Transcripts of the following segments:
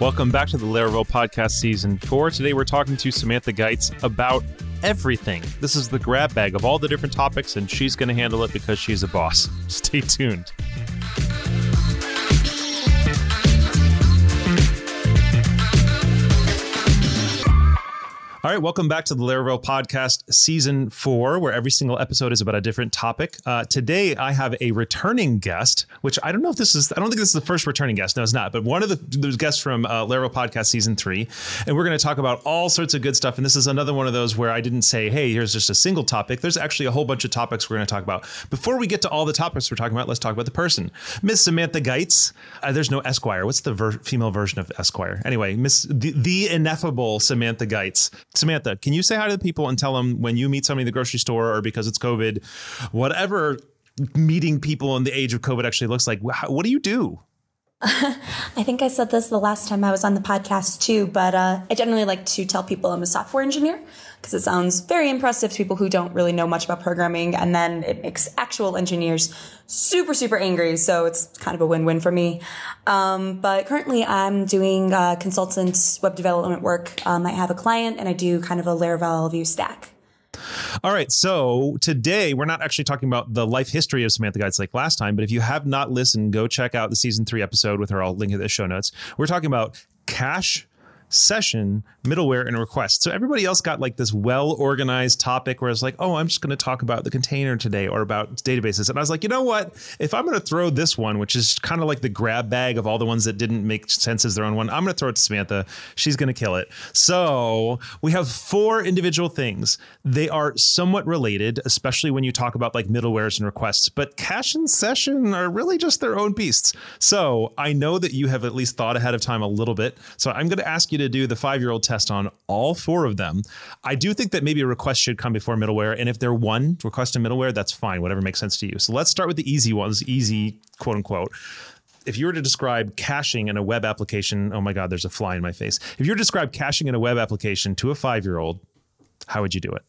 Welcome back to the Laravel Podcast Season 4. Today we're talking to Samantha Geitz about everything. This is the grab bag of all the different topics, and she's going to handle it because she's a boss. Stay tuned. All right, welcome back to the Laravel Podcast Season 4, where every single episode is about a different topic. Uh, today, I have a returning guest, which I don't know if this is, I don't think this is the first returning guest. No, it's not, but one of the, the guests from uh, Laravel Podcast Season 3. And we're going to talk about all sorts of good stuff. And this is another one of those where I didn't say, hey, here's just a single topic. There's actually a whole bunch of topics we're going to talk about. Before we get to all the topics we're talking about, let's talk about the person. Miss Samantha Geitz. Uh, there's no Esquire. What's the ver- female version of Esquire? Anyway, Miss the, the ineffable Samantha Geitz. Samantha, can you say hi to the people and tell them when you meet somebody in the grocery store or because it's COVID, whatever meeting people in the age of COVID actually looks like, what do you do? I think I said this the last time I was on the podcast too, but uh, I generally like to tell people I'm a software engineer because it sounds very impressive to people who don't really know much about programming. And then it makes actual engineers super, super angry. So it's kind of a win win for me. Um, but currently I'm doing uh, consultant web development work. Um, I have a client and I do kind of a Laravel Vue stack. All right. So today we're not actually talking about the life history of Samantha Geitz like last time, but if you have not listened, go check out the season three episode with her. I'll link it in the show notes. We're talking about cache session, middleware, and request. So everybody else got like this well organized topic where it's like, oh, I'm just going to talk about the container today or about databases. And I was like, you know what? If I'm going to throw this one, which is kind of like the grab bag of all the ones that didn't make sense as their own one, I'm going to throw it to Samantha. She's going to kill it. So we have four individual things. They are somewhat related, especially when you talk about like middlewares and requests, but cache and session are really just their own beasts. So I know that you have at least thought ahead of time a little bit. So I'm going to ask you to do the five year old test on all four of them. I do think that maybe a request should come before middleware. And if they're one request in middleware, that's fine, whatever makes sense to you. So let's start with the easy ones, easy, quote unquote if you were to describe caching in a web application, oh my God, there's a fly in my face. If you were to describe caching in a web application to a five year old, how would you do it?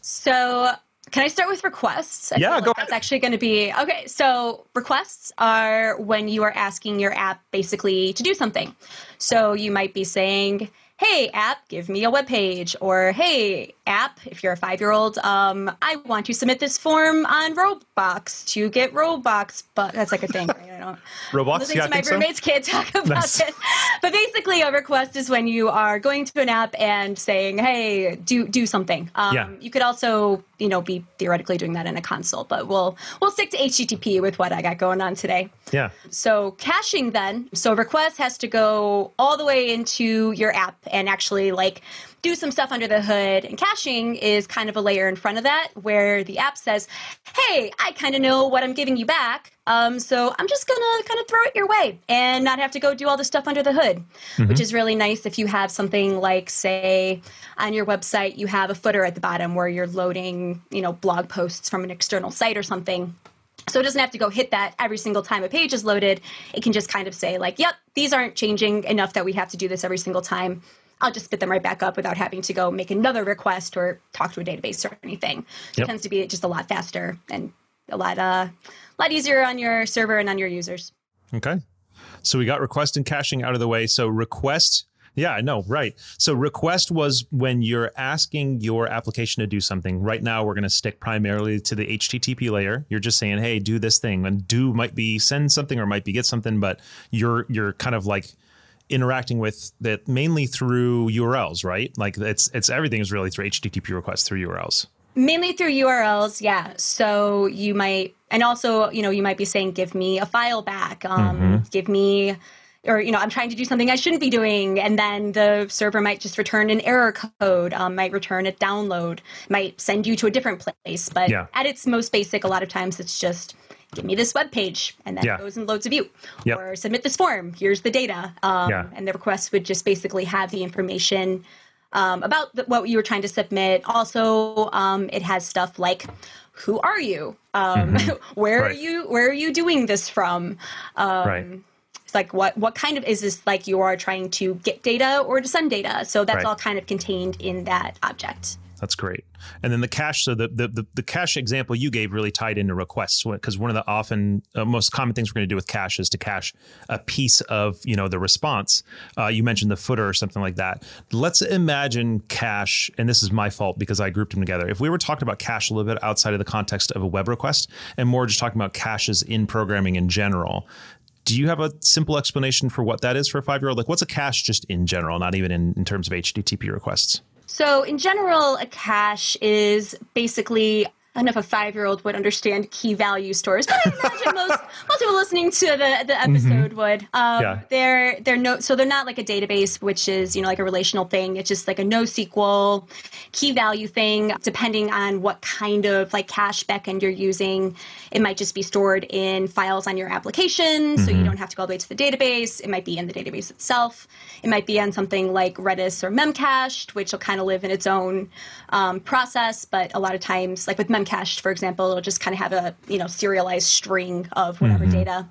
So can I start with requests? I yeah, like go That's actually going to be okay. So requests are when you are asking your app basically to do something. So you might be saying, "Hey app, give me a web page," or "Hey app, if you're a five year old, um, I want to submit this form on Roblox to get Roblox, but that's like a thing, right? I don't. Roblox, yeah, my roommates so. can't talk about nice. this, but basically, a request is when you are going to an app and saying, "Hey, do do something." Um, yeah. You could also, you know, be theoretically doing that in a console, but we'll we'll stick to HTTP with what I got going on today. Yeah. So caching then, so request has to go all the way into your app and actually like do some stuff under the hood. And caching is kind of a layer in front of that where the app says, hey, I kind of know what I'm giving you back. Um, so I'm just going to kind of throw it your way and not have to go do all the stuff under the hood, mm-hmm. which is really nice if you have something like, say, on your website, you have a footer at the bottom where you're loading, you know, blog posts from an external site or something. So it doesn't have to go hit that every single time a page is loaded. It can just kind of say, like, yep, these aren't changing enough that we have to do this every single time. I'll just spit them right back up without having to go make another request or talk to a database or anything. Yep. it tends to be just a lot faster and a lot uh, a lot easier on your server and on your users. Okay. So we got request and caching out of the way. So request yeah, I know, right. So request was when you're asking your application to do something. Right now, we're going to stick primarily to the HTTP layer. You're just saying, "Hey, do this thing." And do might be send something or might be get something, but you're you're kind of like interacting with that mainly through URLs, right? Like it's it's everything is really through HTTP requests through URLs. Mainly through URLs, yeah. So you might, and also, you know, you might be saying, "Give me a file back. Um, mm-hmm. Give me." Or you know, I'm trying to do something I shouldn't be doing, and then the server might just return an error code, um, might return a download, might send you to a different place. But yeah. at its most basic, a lot of times it's just give me this web page and then yeah. it goes and loads a view yep. or submit this form here's the data um, yeah. and the request would just basically have the information um, about the, what you were trying to submit also um, it has stuff like who are you um, mm-hmm. where right. are you where are you doing this from um, right like what what kind of is this like you are trying to get data or to send data so that's right. all kind of contained in that object That's great. And then the cache. So the the the, the cache example you gave really tied into requests because one of the often uh, most common things we're going to do with cache is to cache a piece of you know the response. Uh, you mentioned the footer or something like that. Let's imagine cache, and this is my fault because I grouped them together. If we were talking about cache a little bit outside of the context of a web request and more just talking about caches in programming in general, do you have a simple explanation for what that is for a five year old? Like, what's a cache just in general, not even in, in terms of HTTP requests? So, in general, a cache is basically I don't know if a five year old would understand key value stores, but I imagine most most people listening to the, the episode mm-hmm. would. Um, yeah. They're they're no so they're not like a database, which is you know like a relational thing. It's just like a NoSQL key value thing. Depending on what kind of like cache backend you're using, it might just be stored in files on your application, mm-hmm. so you mm-hmm. don't have to go all the way to the database. It might be in the database itself. It might be on something like Redis or Memcached, which will kind of live in its own um, process. But a lot of times, like with Mem cached, for example, it'll just kind of have a you know serialized string of whatever mm-hmm. data.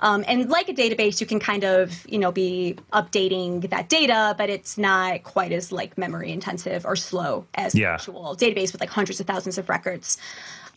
Um, and like a database, you can kind of you know be updating that data, but it's not quite as like memory intensive or slow as yeah. actual database with like hundreds of thousands of records.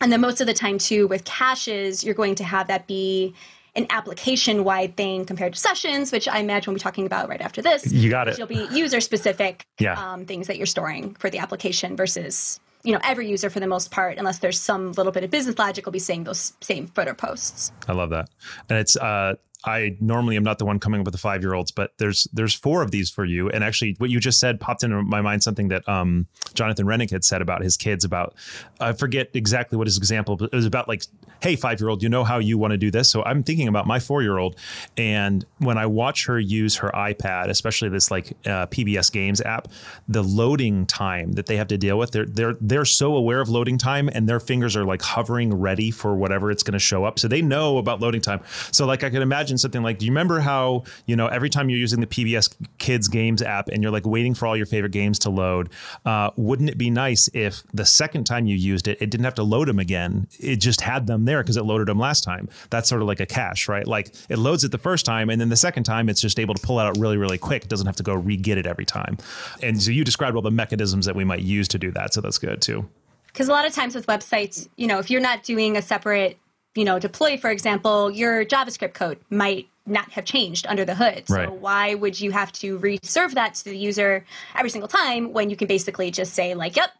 And then most of the time too, with caches, you're going to have that be an application wide thing compared to sessions, which I imagine we'll be talking about right after this. You got it. You'll be user specific yeah. um, things that you're storing for the application versus you know every user for the most part unless there's some little bit of business logic will be seeing those same footer posts. I love that. And it's uh I normally am not the one coming up with the five year olds, but there's there's four of these for you. And actually, what you just said popped into my mind something that um, Jonathan Reinink had said about his kids. About I forget exactly what his example, but it was about like, hey, five year old, you know how you want to do this. So I'm thinking about my four year old, and when I watch her use her iPad, especially this like uh, PBS Games app, the loading time that they have to deal with, they're they're they're so aware of loading time, and their fingers are like hovering ready for whatever it's going to show up. So they know about loading time. So like I can imagine imagine something like, do you remember how, you know, every time you're using the PBS Kids Games app and you're like waiting for all your favorite games to load, uh, wouldn't it be nice if the second time you used it, it didn't have to load them again? It just had them there because it loaded them last time. That's sort of like a cache, right? Like it loads it the first time and then the second time it's just able to pull it out really, really quick. It doesn't have to go re-get it every time. And so you described all the mechanisms that we might use to do that. So that's good too because a lot of times with websites, you know, if you're not doing a separate you know, deploy, for example, your JavaScript code might not have changed under the hood. So right. why would you have to reserve that to the user every single time when you can basically just say like, "Yep,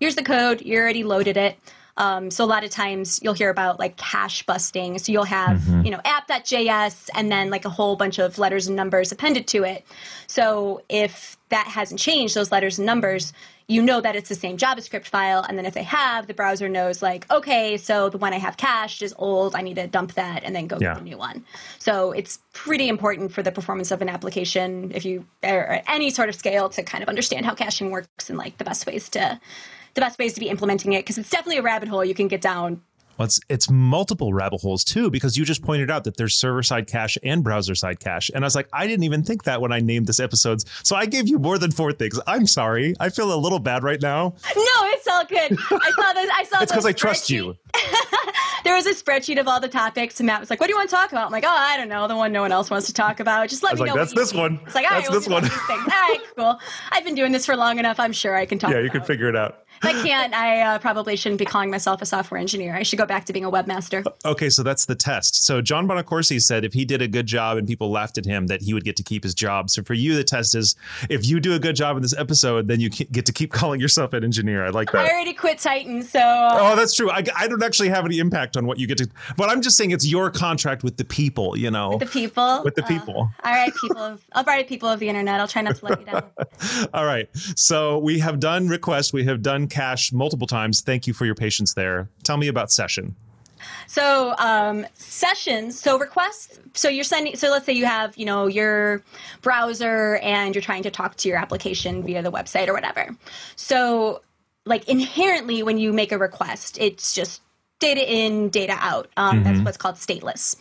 here's the code. You already loaded it." Um, so a lot of times you'll hear about like cache busting. So you'll have mm-hmm. you know app.js and then like a whole bunch of letters and numbers appended to it. So if that hasn't changed, those letters and numbers, you know that it's the same JavaScript file. And then if they have, the browser knows like, okay, so the one I have cached is old. I need to dump that and then go yeah. get a new one. So it's pretty important for the performance of an application if you are at any sort of scale to kind of understand how caching works and like the best ways to the best ways to be implementing it because it's definitely a rabbit hole you can get down well, it's it's multiple rabbit holes too because you just pointed out that there's server side cache and browser side cache, and I was like, I didn't even think that when I named this episodes. So I gave you more than four things. I'm sorry. I feel a little bad right now. No, it's all good. I saw this. I saw. it's because I trust you. there was a spreadsheet of all the topics, and Matt was like, "What do you want to talk about?" I'm like, "Oh, I don't know, the one no one else wants to talk about. Just let me like, know." That's this one. It's like, all right, that's we'll this one. All right, cool. I've been doing this for long enough. I'm sure I can talk. Yeah, you can figure it out. I can't. I uh, probably shouldn't be calling myself a software engineer. I should go back to being a webmaster. Okay, so that's the test. So John Bonaccorsi said if he did a good job and people laughed at him, that he would get to keep his job. So for you, the test is if you do a good job in this episode, then you get to keep calling yourself an engineer. I like that. I already quit Tighten, so. Oh, that's true. I, I don't actually have any impact on what you get to, but I'm just saying it's your contract with the people. You know, with the people. With the people. Uh, all right, people. Of, all right, people of the internet. I'll try not to let you down. all right. So we have done requests. We have done cache multiple times. Thank you for your patience there. Tell me about session. So um, sessions, so requests. So you're sending. So let's say you have, you know, your browser and you're trying to talk to your application via the website or whatever. So like inherently, when you make a request, it's just data in, data out. Um, mm-hmm. That's what's called stateless.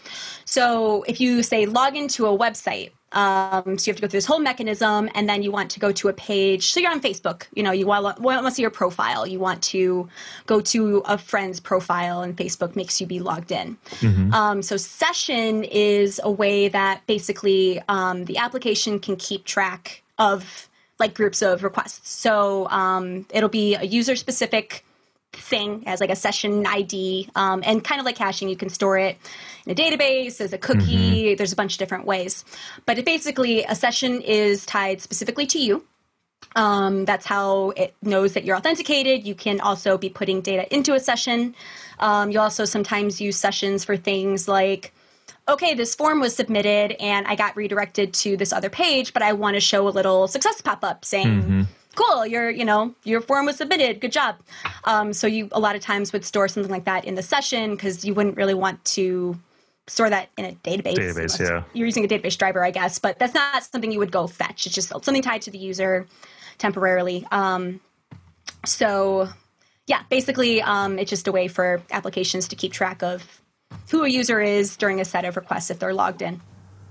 So if you say log into a website, um, so you have to go through this whole mechanism, and then you want to go to a page. So you're on Facebook. You know, you want, want to see your profile. You want to go to a friend's profile, and Facebook makes you be logged in. Mm-hmm. Um, so session is a way that basically um, the application can keep track of like groups of requests. So um, it'll be a user specific thing as like a session ID, um, and kind of like caching, you can store it in a database as a cookie. Mm-hmm. There's a bunch of different ways, but it basically a session is tied specifically to you. Um, that's how it knows that you're authenticated. You can also be putting data into a session. Um, you also sometimes use sessions for things like, okay, this form was submitted and I got redirected to this other page, but I want to show a little success pop up saying, mm-hmm. Cool, your you know your form was submitted, good job. Um, so you a lot of times would store something like that in the session because you wouldn't really want to store that in a database. Database, yeah. You're using a database driver, I guess, but that's not something you would go fetch. It's just something tied to the user temporarily. Um, so, yeah, basically, um, it's just a way for applications to keep track of who a user is during a set of requests if they're logged in.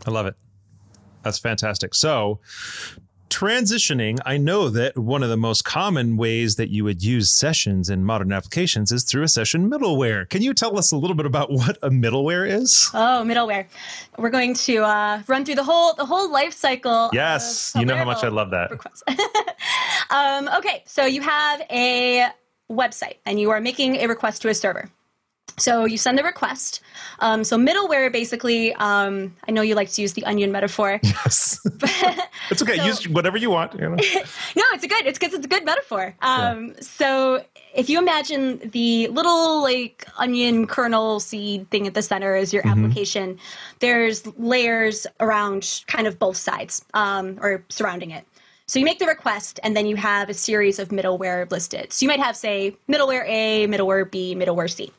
I love it. That's fantastic. So, transitioning, I know that one of the most common ways that you would use sessions in modern applications is through a session middleware. Can you tell us a little bit about what a middleware is? Oh, middleware. We're going to uh, run through the whole the whole life cycle. Yes, you know how much I love that. um, okay, so you have a website and you are making a request to a server. So you send the request. Um, so middleware basically, um, I know you like to use the onion metaphor. Yes, it's okay. So, use whatever you want. You know? no, it's a good. It's because it's a good metaphor. Um, yeah. So if you imagine the little like onion kernel seed thing at the center is your mm-hmm. application, there's layers around kind of both sides um, or surrounding it. So you make the request, and then you have a series of middleware listed. So you might have, say, middleware A, middleware B, middleware C.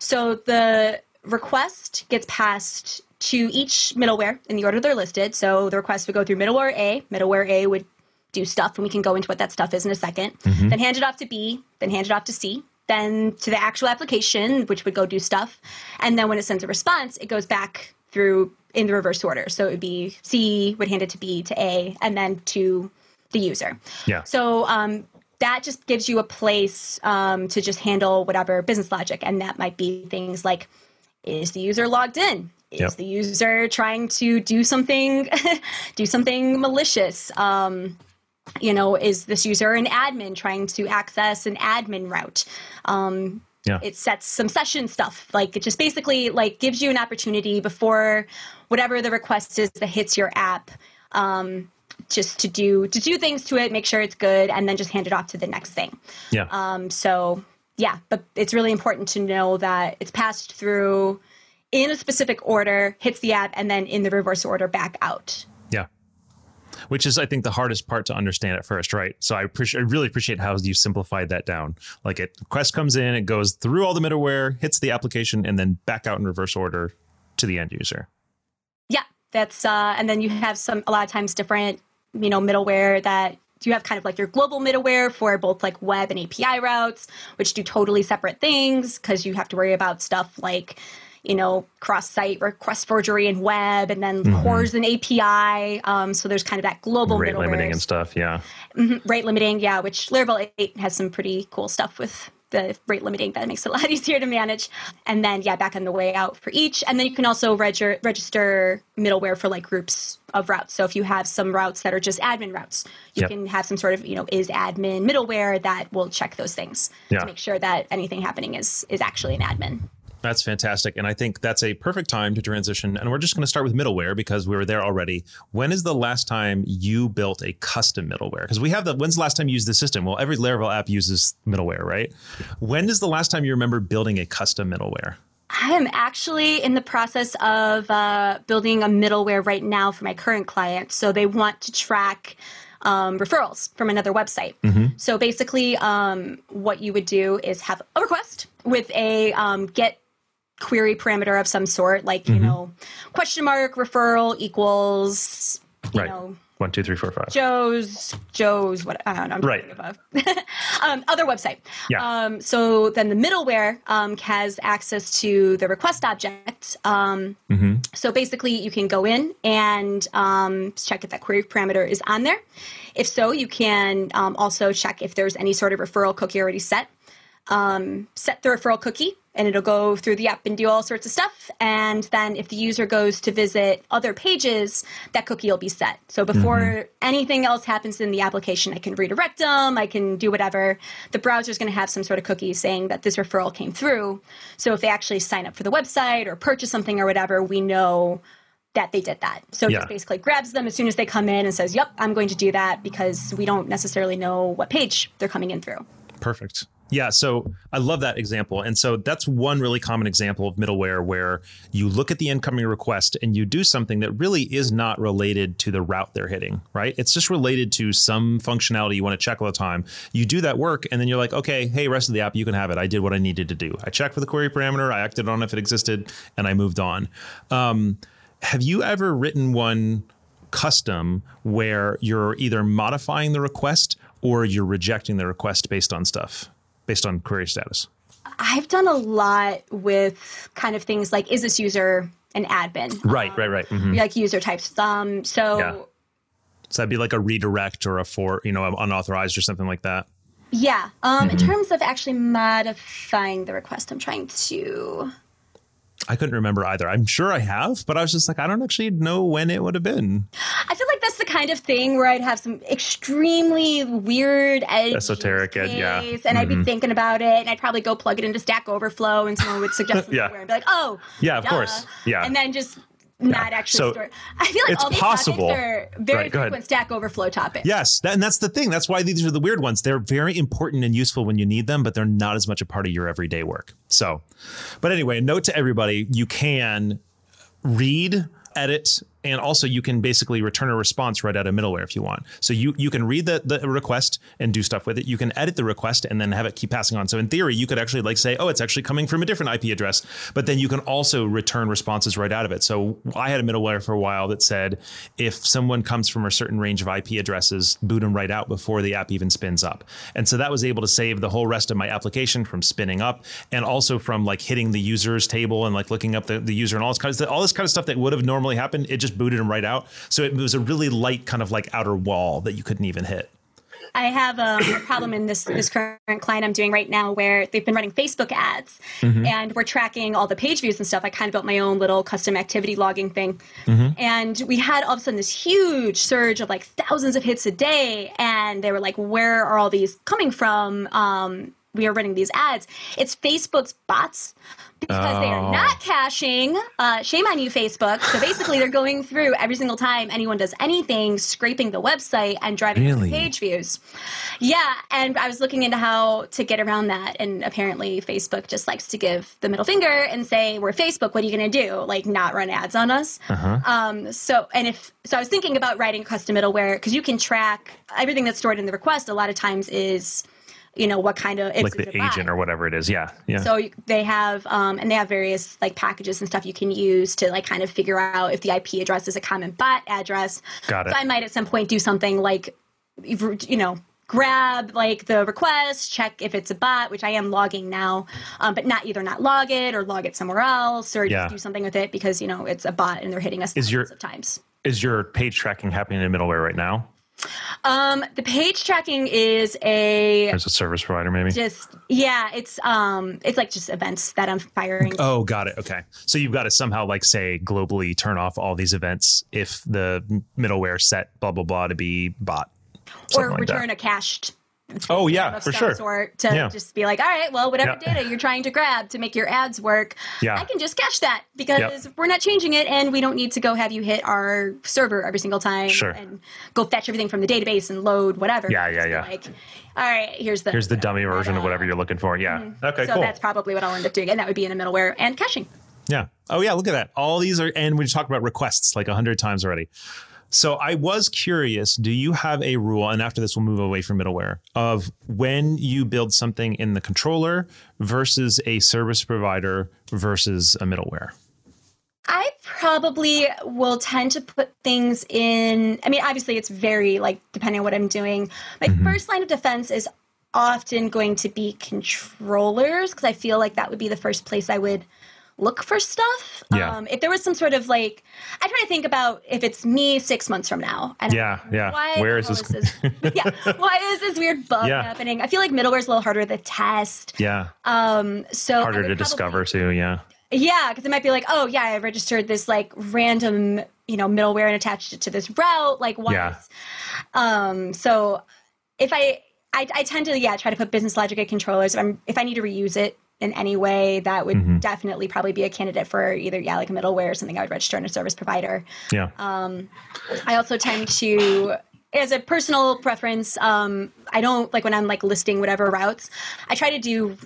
So the request gets passed to each middleware in the order they're listed. So the request would go through middleware A. Middleware A would do stuff, and we can go into what that stuff is in a 2nd mm-hmm. Then hand it off to B, then hand it off to C, then to the actual application, which would go do stuff. And then when it sends a response, it goes back through in the reverse order. So it would be C would hand it to B to A, and then to the user. Yeah. So um, that just gives you a place um, to just handle whatever business logic. And that might be things like is the user logged in? Is yep. the user trying to do something do something malicious? Um, you know, is this user an admin trying to access an admin route? Um, yeah. It sets some session stuff. Like it just basically like gives you an opportunity before whatever the request is that hits your app. Um, just to do to do things to it, make sure it's good, and then just hand it off to the next thing. Yeah. Um, so yeah, but it's really important to know that it's passed through in a specific order, hits the app, and then in the reverse order back out. Yeah. Which is, I think, the hardest part to understand at first, right? So I appreciate, I really appreciate how you simplified that down. Like, it quest comes in, it goes through all the middleware, hits the application, and then back out in reverse order to the end user. Yeah, that's uh, and then you have some a lot of times different you know, middleware that you have kind of like your global middleware for both like web and API routes, which do totally separate things because you have to worry about stuff like, you know, cross-site request forgery and web, and then mm-hmm. CORS and API. Um, so there's kind of that global rate limiting and stuff. Yeah, mm-hmm. rate limiting. Yeah, which Laravel 8 has some pretty cool stuff with the rate limiting that makes it a lot easier to manage. And then, yeah, back on the way out for each. And then you can also reg- register middleware for like groups of routes. So if you have some routes that are just admin routes, you yep. can have some sort of, you know, is admin middleware that will check those things yeah. to make sure that anything happening is is actually an admin. That's fantastic. And I think that's a perfect time to transition. And we're just going to start with middleware because we were there already. When is the last time you built a custom middleware? Because we have the, when's the last time you used the system? Well, every Laravel app uses middleware, right? When is the last time you remember building a custom middleware? I am actually in the process of uh, building a middleware right now for my current client. So they want to track um, referrals from another website. Mm-hmm. So basically, um, what you would do is have a request with a um, get query parameter of some sort, like, you mm-hmm. know, question mark referral equals, you right. know, one, two, three, four, five. Joe's, Joe's, what I don't know. I'm right. um, other website. Yeah. Um, so then the middleware um, has access to the request object. Um, mm-hmm. So basically, you can go in and um, check if that query parameter is on there. If so, you can um, also check if there's any sort of referral cookie already set. set the referral cookie and it'll go through the app and do all sorts of stuff. And then if the user goes to visit other pages, that cookie will be set. So before mm-hmm. anything else happens in the application, I can redirect them, I can do whatever. The browser is going to have some sort of cookie saying that this referral came through. So if they actually sign up for the website or purchase something or whatever, we know that they did that. So yeah. it just basically grabs them as soon as they come in and says, Yep, I'm going to do that because we don't necessarily know what page they're coming in through. Perfect. Yeah, so I love that example. And so that's one really common example of middleware where you look at the incoming request and you do something that really is not related to the route they're hitting, right? It's just related to some functionality you want to check all the time. You do that work and then you're like, okay, hey, rest of the app, you can have it. I did what I needed to do. I checked for the query parameter, I acted on if it existed, and I moved on. Um, have you ever written one custom where you're either modifying the request or you're rejecting the request based on stuff? Based on query status? I've done a lot with kind of things like is this user an admin? Right, um, right, right. Mm-hmm. Like user types. Um, so. Yeah. So that'd be like a redirect or a for, you know, unauthorized or something like that. Yeah. Um, mm-hmm. In terms of actually modifying the request, I'm trying to I couldn't remember either. I'm sure I have, but I was just like, I don't actually know when it would have been. I feel like that's the kind of thing where I'd have some extremely weird esoteric edge, yeah, and mm-hmm. I'd be mm-hmm. thinking about it, and I'd probably go plug it into Stack Overflow, and someone would suggest yeah. and be like, "Oh, yeah, of duh. course, yeah," and then just not actually so. I feel like all these possible. topics are very right, frequent Stack Overflow topics. Yes, that, and that's the thing. That's why these are the weird ones. They're very important and useful when you need them, but they're not as much a part of your everyday work. So, but anyway, note to everybody: you can read, edit, and also you can basically return a response right out of middleware if you want. So you you can read the, the request and do stuff with it. You can edit the request and then have it keep passing on. So in theory, you could actually like say, oh, it's actually coming from a different IP address, but then you can also return responses right out of it. So I had a middleware for a while that said if someone comes from a certain range of IP addresses, boot them right out before the app even spins up. And so that was able to save the whole rest of my application from spinning up and also from like hitting the users table and like looking up the, the user and all this kind of all this kind of stuff that would have normally happened. It just just booted them right out. So it was a really light kind of like outer wall that you couldn't even hit. I have um, a problem in this this current client I'm doing right now where they've been running Facebook ads mm-hmm. and we're tracking all the page views and stuff. I kind of built my own little custom activity logging thing. Mm-hmm. And we had all of a sudden this huge surge of like thousands of hits a day. And they were like, where are all these coming from? Um, we are running these ads. It's Facebook's bots because oh. they are not oh. caching. Uh, shame on you, Facebook. So basically, they're going through every single time anyone does anything, scraping the website and driving really? page views. Yeah, and I was looking into how to get around that, and apparently, Facebook just likes to give the middle finger and say, "We're Facebook. What are you going to do? Like, not run ads on us?" Uh-huh. Um, so, and if so, I was thinking about writing custom middleware because you can track everything that's stored in the request. A lot of times is you know what kind of like the agent or whatever it is. Yeah yeah. So they have um, and they have various like packages and stuff you can use to like kind of figure out if the ip address is a common bot address. Got it. So i might at some point do something like you know grab like the request check if it's a bot which i am logging now um, but not either not log it or log it somewhere else or yeah. just do something with it because you know it's a bot and they're hitting us is your, of times. is your page tracking happening in the middleware right now um, the page tracking is a as a service provider, maybe. Just yeah, it's um, it's like just events that I'm firing. Oh, got it. Okay, so you've got to somehow like say globally turn off all these events if the middleware set blah blah blah to be bot, or return a cached Oh yeah, for sure. Sort to yeah. just be like, all right, well, whatever yeah. data you're trying to grab to make your ads work, yeah. I can just cache that because yep. we're not changing it, and we don't need to go have you hit our server every single time sure. and go fetch everything from the database and load whatever. Yeah, yeah, yeah. Like, all right, here's the here's the dummy version of whatever you're looking for. Yeah. Mm-hmm. Okay. So cool. that's probably what I'll end up doing, and that would be in a middleware and caching. Yeah. Oh yeah. Look at that. All these are, and we talked about requests like a hundred times already. So I was curious, do you have a rule, and after this we'll move away from middleware, of when you build something in the controller versus a service provider versus a middleware? I probably will tend to put things in. I mean, obviously, it's very like depending on what I'm doing. My mm-hmm. first line of defense is often going to be controllers because I feel like that would be the first place I would look for stuff. Yeah. Um, if there was some sort of like, I try to think about if it's me six months from now. And Yeah, yeah. Why, Where is how this- yeah. Why is this weird bug Yeah. happening? I feel like middleware is a little harder to test. Yeah. Um, so Harder to probably- discover too. Yeah. Yeah, because it might be like, oh yeah, I registered this like random, you know, middleware and attached it to this route. Like, why? Yeah. Um, so if I, I, I tend to yeah try to put business logic at controllers. If I'm if I need to reuse it in any way, that would Mm-hmm. definitely probably be a candidate for either yeah like a middleware or something I would register in a service provider. Yeah. Um, I also tend to, as a personal preference, um, I don't like when I'm like listing whatever routes. I try to do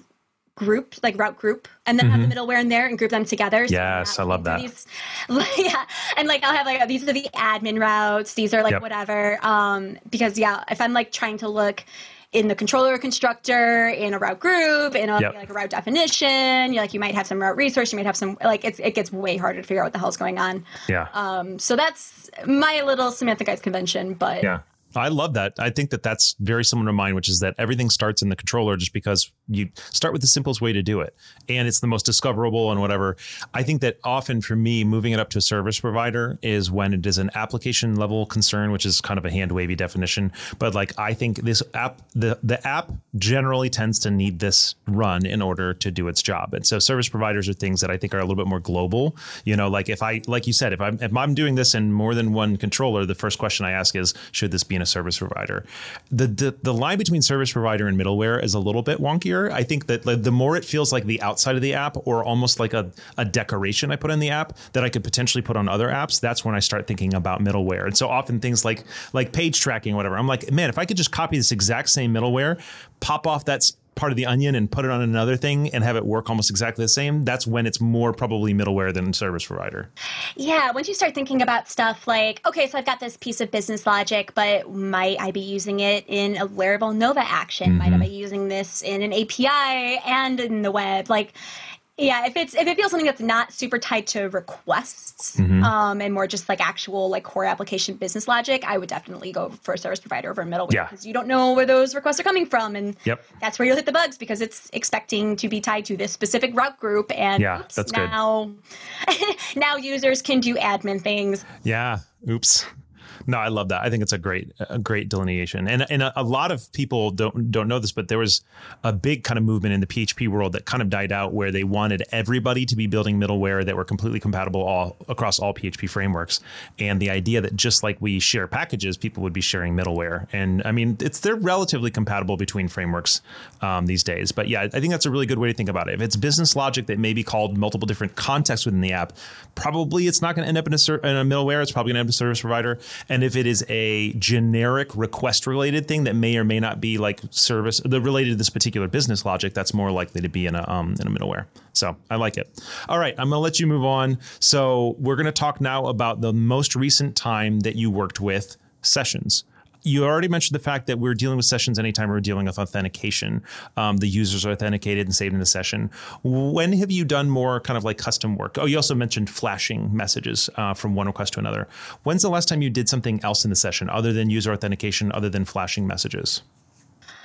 group like route group and then have the middleware in there and group them together. so Mm-hmm. Yes, I'm love that. These, yeah, and like I'll have like these are the admin routes. These are like Yep. whatever. Um, because yeah, if I'm like trying to look. In the controller constructor, in a route group, in a, Yep. like a route definition, you like you might have some route resource, you might have some like it's it gets way harder to figure out what the hell's going on. Yeah. Um, so that's my little Samantha Geitz convention, but Yeah. I love that. I think that that's very similar to mine, which is that everything starts in the controller just because you start with the simplest way to do it. And it's the most discoverable and whatever. I think that often for me, moving it up to a service provider is when it is an application level concern, which is kind of a hand wavy definition. But like, I think this app, the, the app generally tends to need this run in order to do its job. And so service providers are things that I think are a little bit more global. You know, like if I, like you said, if I'm, if I'm doing this in more than one controller, the first question I ask is, should this be in a service provider? The, the, the line between service provider and middleware is a little bit wonkier. I think that the more it feels like the outside of the app or almost like a, a decoration I put in the app that I could potentially put on other apps, that's when I start thinking about middleware. And so often things like, like page tracking, whatever, I'm like, man, if I could just copy this exact same middleware, pop off that part of the onion and put it on another thing and have it work almost exactly the same, that's when it's more probably middleware than service provider. yeah, once you start thinking about stuff like, okay, so I've got this piece of business logic, but might I be using it in a Laravel Nova action? Might I mm-hmm. be using this in an API and in the web? Like, yeah, if it's if it feels something that's not super tied to requests um, and more just like actual like core application business logic, I would definitely go for a service provider over a middleware Yeah. because you don't know where those requests are coming from, and Yep. that's where you'll hit the bugs because it's expecting to be tied to this specific route group, and Yeah, oops, that's now now users can do admin things. Yeah. Oops. No, I love that. I think it's a great, a great delineation, and and a, a lot of people don't don't know this, but there was a big kind of movement in the PHP world that kind of died out, where they wanted everybody to be building middleware that were completely compatible all across all PHP frameworks, and the idea that just like we share packages, people would be sharing middleware, and I mean it's they're relatively compatible between frameworks um, these days, but yeah, I think that's a really good way to think about it. If it's business logic that may be called multiple different contexts within the app, probably it's not going to end up in a, in a middleware. It's probably going to end up in a service provider. If it is a generic request related thing that may or may not be like service the related to this particular business logic, that's more likely to be in a um, in a middleware. So I like it. All right, I'm to let you move on. So we're to talk now about the most recent time that you worked with sessions you already mentioned the fact that we're dealing with sessions anytime we're dealing with authentication. Um, the users are authenticated and saved in the session. When have you done more kind of like custom work? Oh, you also mentioned flashing messages uh, from one request to another. When's the last time you did something else in the session other than user authentication, other than flashing messages?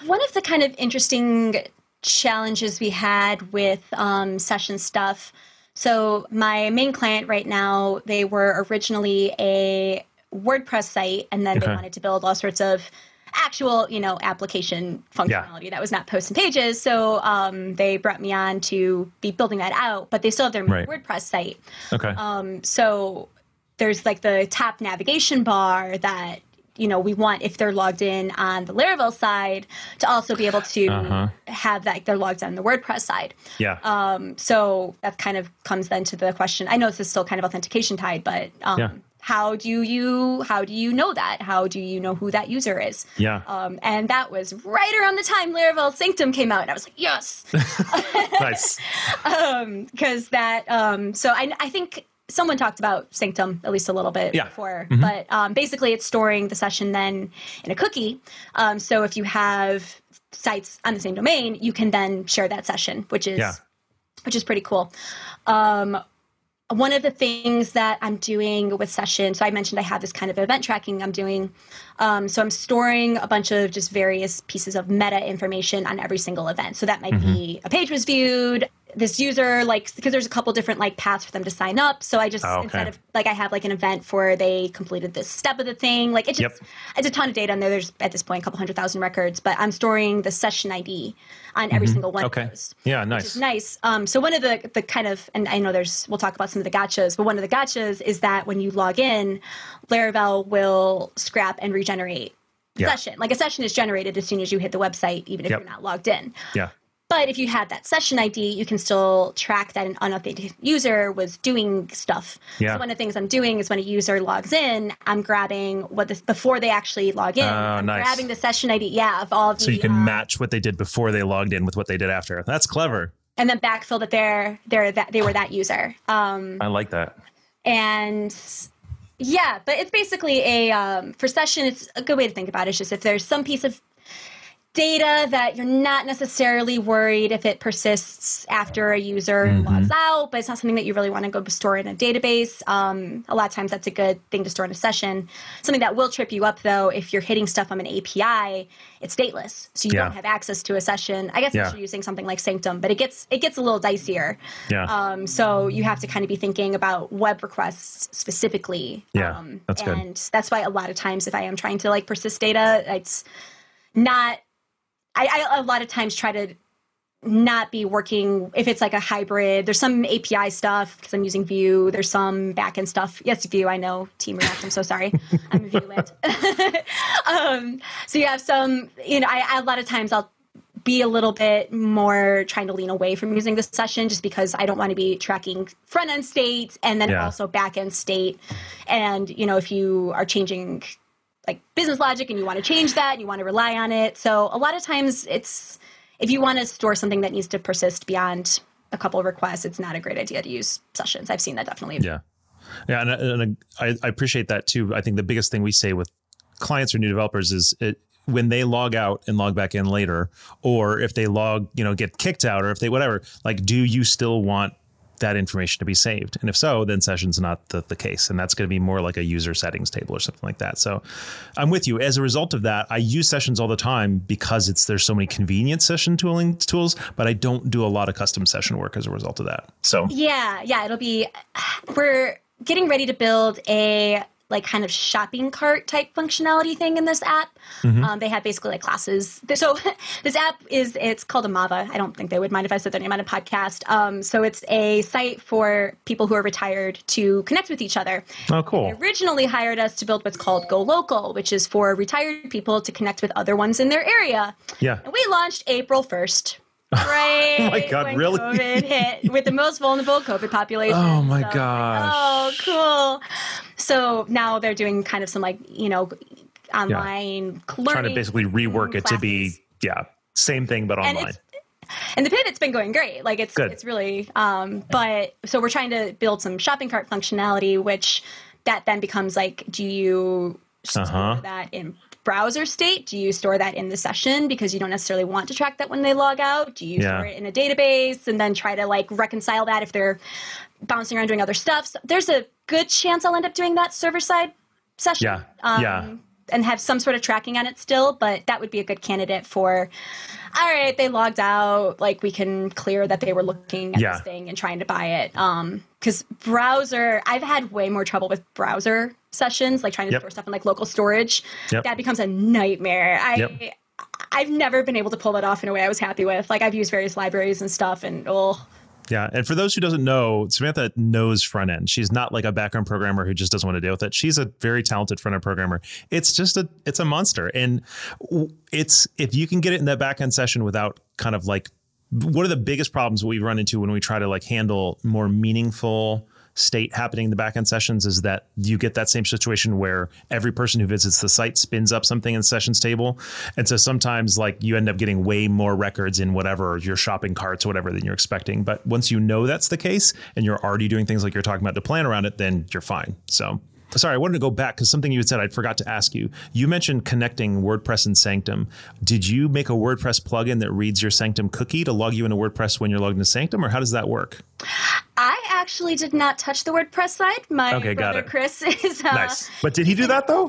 One of the kind of interesting challenges we had with um, session stuff. So my main client right now, they were originally a WordPress site, and then Okay. they wanted to build all sorts of actual, you know, application functionality that was not posts and pages. So um, they brought me on to be building that out, but they still have their Right. WordPress site. Okay. Um, so there's like the top navigation bar that you know we want if they're logged in on the Laravel side to also be able to Uh-huh. have that they're logged on the WordPress side. yeah. Um, so that kind of comes then to the question. I know this is still kind of authentication tied, but um, Yeah. How do you how do you know that? How do you know who that user is? yeah. Um, and that was right around the time Laravel Sanctum came out, and I was like, yes, nice. because that. Um, so I, I think someone talked about Sanctum at least a little bit Yeah. Mm-hmm. before, but um, basically it's storing the session then in a cookie. Um, so if you have sites on the same domain, you can then share that session, which is Yeah. which is pretty cool. Um, one of the things that I'm doing with session, so I mentioned I have this kind of event tracking I'm doing. Um, so I'm storing a bunch of just various pieces of meta information on every single event. So that might be a page was viewed, this user like because there's a couple different like paths for them to sign up so i just Oh, okay. instead of like i have like an event for they completed this step of the thing like it just Yep. it's a ton of data there there's at this point a couple hundred thousand records but i'm storing the session id on every single one Mm-hmm. Okay. of those Yeah, nice. nice um, so one of the the kind of and i know there's we'll talk about some of the gotchas but one of the gotchas is that when you log in laravel will scrap and regenerate Yeah. session like a session is generated as soon as you hit the website even if Yep. you're not logged in Yeah. But if you had that session ID, you can still track that an unauthenticated user was doing stuff. Yeah. So one of the things I'm doing is when a user logs in, I'm grabbing what this before they actually log in. Oh, I'm nice. grabbing the session ID, yeah, of all of the So you can uh, match what they did before they logged in with what they did after. That's clever. and then backfill that they're they're that they were that user. Um, I like that. and yeah, but it's basically a um, for session. It's a good way to think about it. It's just if there's some piece of data that you're not necessarily worried if it persists after a user logs out, but it's not something that you really want to go store in a database. Um, a lot of times that's a good thing to store in a session. Something that will trip you up though, if you're hitting stuff on an API, it's stateless, so you Yeah. don't have access to a session. I guess Yeah. if you're using something like Sanctum, but it gets it gets a little dicier. Yeah. Um, so you have to kind of be thinking about web requests specifically. Yeah, um, that's good. And that's why a lot of times, if I am trying to like persist data, it's not. I, I a lot of times try to not be working if it's like a hybrid. There's some API stuff because I'm using Vue. There's some backend stuff. Yes, Vue. I know Team React. I'm so sorry. I'm a Vue land. um, so you have some. You know, I, a lot of times I'll be a little bit more trying to lean away from using this session just because I don't want to be tracking front end state and then Yeah. also back end state. And, you know, if you are changing like business logic and you want to change that and you want to rely on it. So a lot of times it's, if you want to store something that needs to persist beyond a couple of requests, it's not a great idea to use sessions. I've seen that definitely. Yeah. Yeah. And, and I, I appreciate that too. I think the biggest thing we say with clients or new developers is it, when they log out and log back in later, or if they log, you know, get kicked out or if they, whatever, like, do you still want that information to be saved? And if so, then session's not the, the case. And that's going to be more like a user settings table or something like that. So I'm with you. As a result of that, I use sessions all the time because it's, there's so many convenient session tooling tools, but I don't do a lot of custom session work as a result of that. So Yeah, yeah, it'll be. We're getting ready to build a like kind of shopping cart type functionality thing in this app. Um, they have basically like classes. So this app is it's called Amava. I don't think they would mind if I said their name on a podcast. Um, so it's a site for people who are retired to connect with each other. Oh, cool. They originally hired us to build what's called Go Local, which is for retired people to connect with other ones in their area. Yeah. And we launched April 1st. Right. Oh my God, really? COVID hit with the most vulnerable COVID population. Oh my So, gosh. oh, cool. So now they're doing kind of some like, you know, online trying learning to basically rework it to be yeah same thing but online and the pivot's been going great. Like it's Good. it's really um but so we're trying to build some shopping cart functionality which that then becomes like do you store Uh-huh. that in browser state? Do you store that in the session because you don't necessarily want to track that when they log out? Do you Yeah. store it in a database and then try to like reconcile that if they're bouncing around doing other stuff? So there's a good chance I'll end up doing that server side session. Yeah. Um, Yeah. And have some sort of tracking on it still, but that would be a good candidate for. All right, they logged out. Like we can clear that they were looking at Yeah. this thing and trying to buy it. Um, because browser, I've had way more trouble with browser sessions, like trying to Yep. store stuff in like local storage. Yep. That becomes a nightmare. I. Yep. I've never been able to pull that off in a way I was happy with. Like I've used various libraries and stuff, and oh, yeah and for those who doesn't know samantha knows front end. She's not like a background programmer who just doesn't want to deal with it. She's a very talented front end programmer. It's just a it's a monster and it's if you can get it in that back end session without kind of like one of the biggest problems we run into when we try to like handle more meaningful state happening in the backend sessions is that you get that same situation where every person who visits the site spins up something in the sessions table. And so sometimes like you end up getting way more records in whatever your shopping carts or whatever than you're expecting. But once you know that's the case and you're already doing things like you're talking about to plan around it, then you're fine. So Sorry, I wanted to go back because something you had said I forgot to ask you. You mentioned connecting WordPress and Sanctum. Did you make a WordPress plugin that reads your Sanctum cookie to log you into WordPress when you're logged into Sanctum, or how does that work? Actually did not touch the WordPress side. My Okay, brother. Chris is. Uh, Nice. But did he do that though?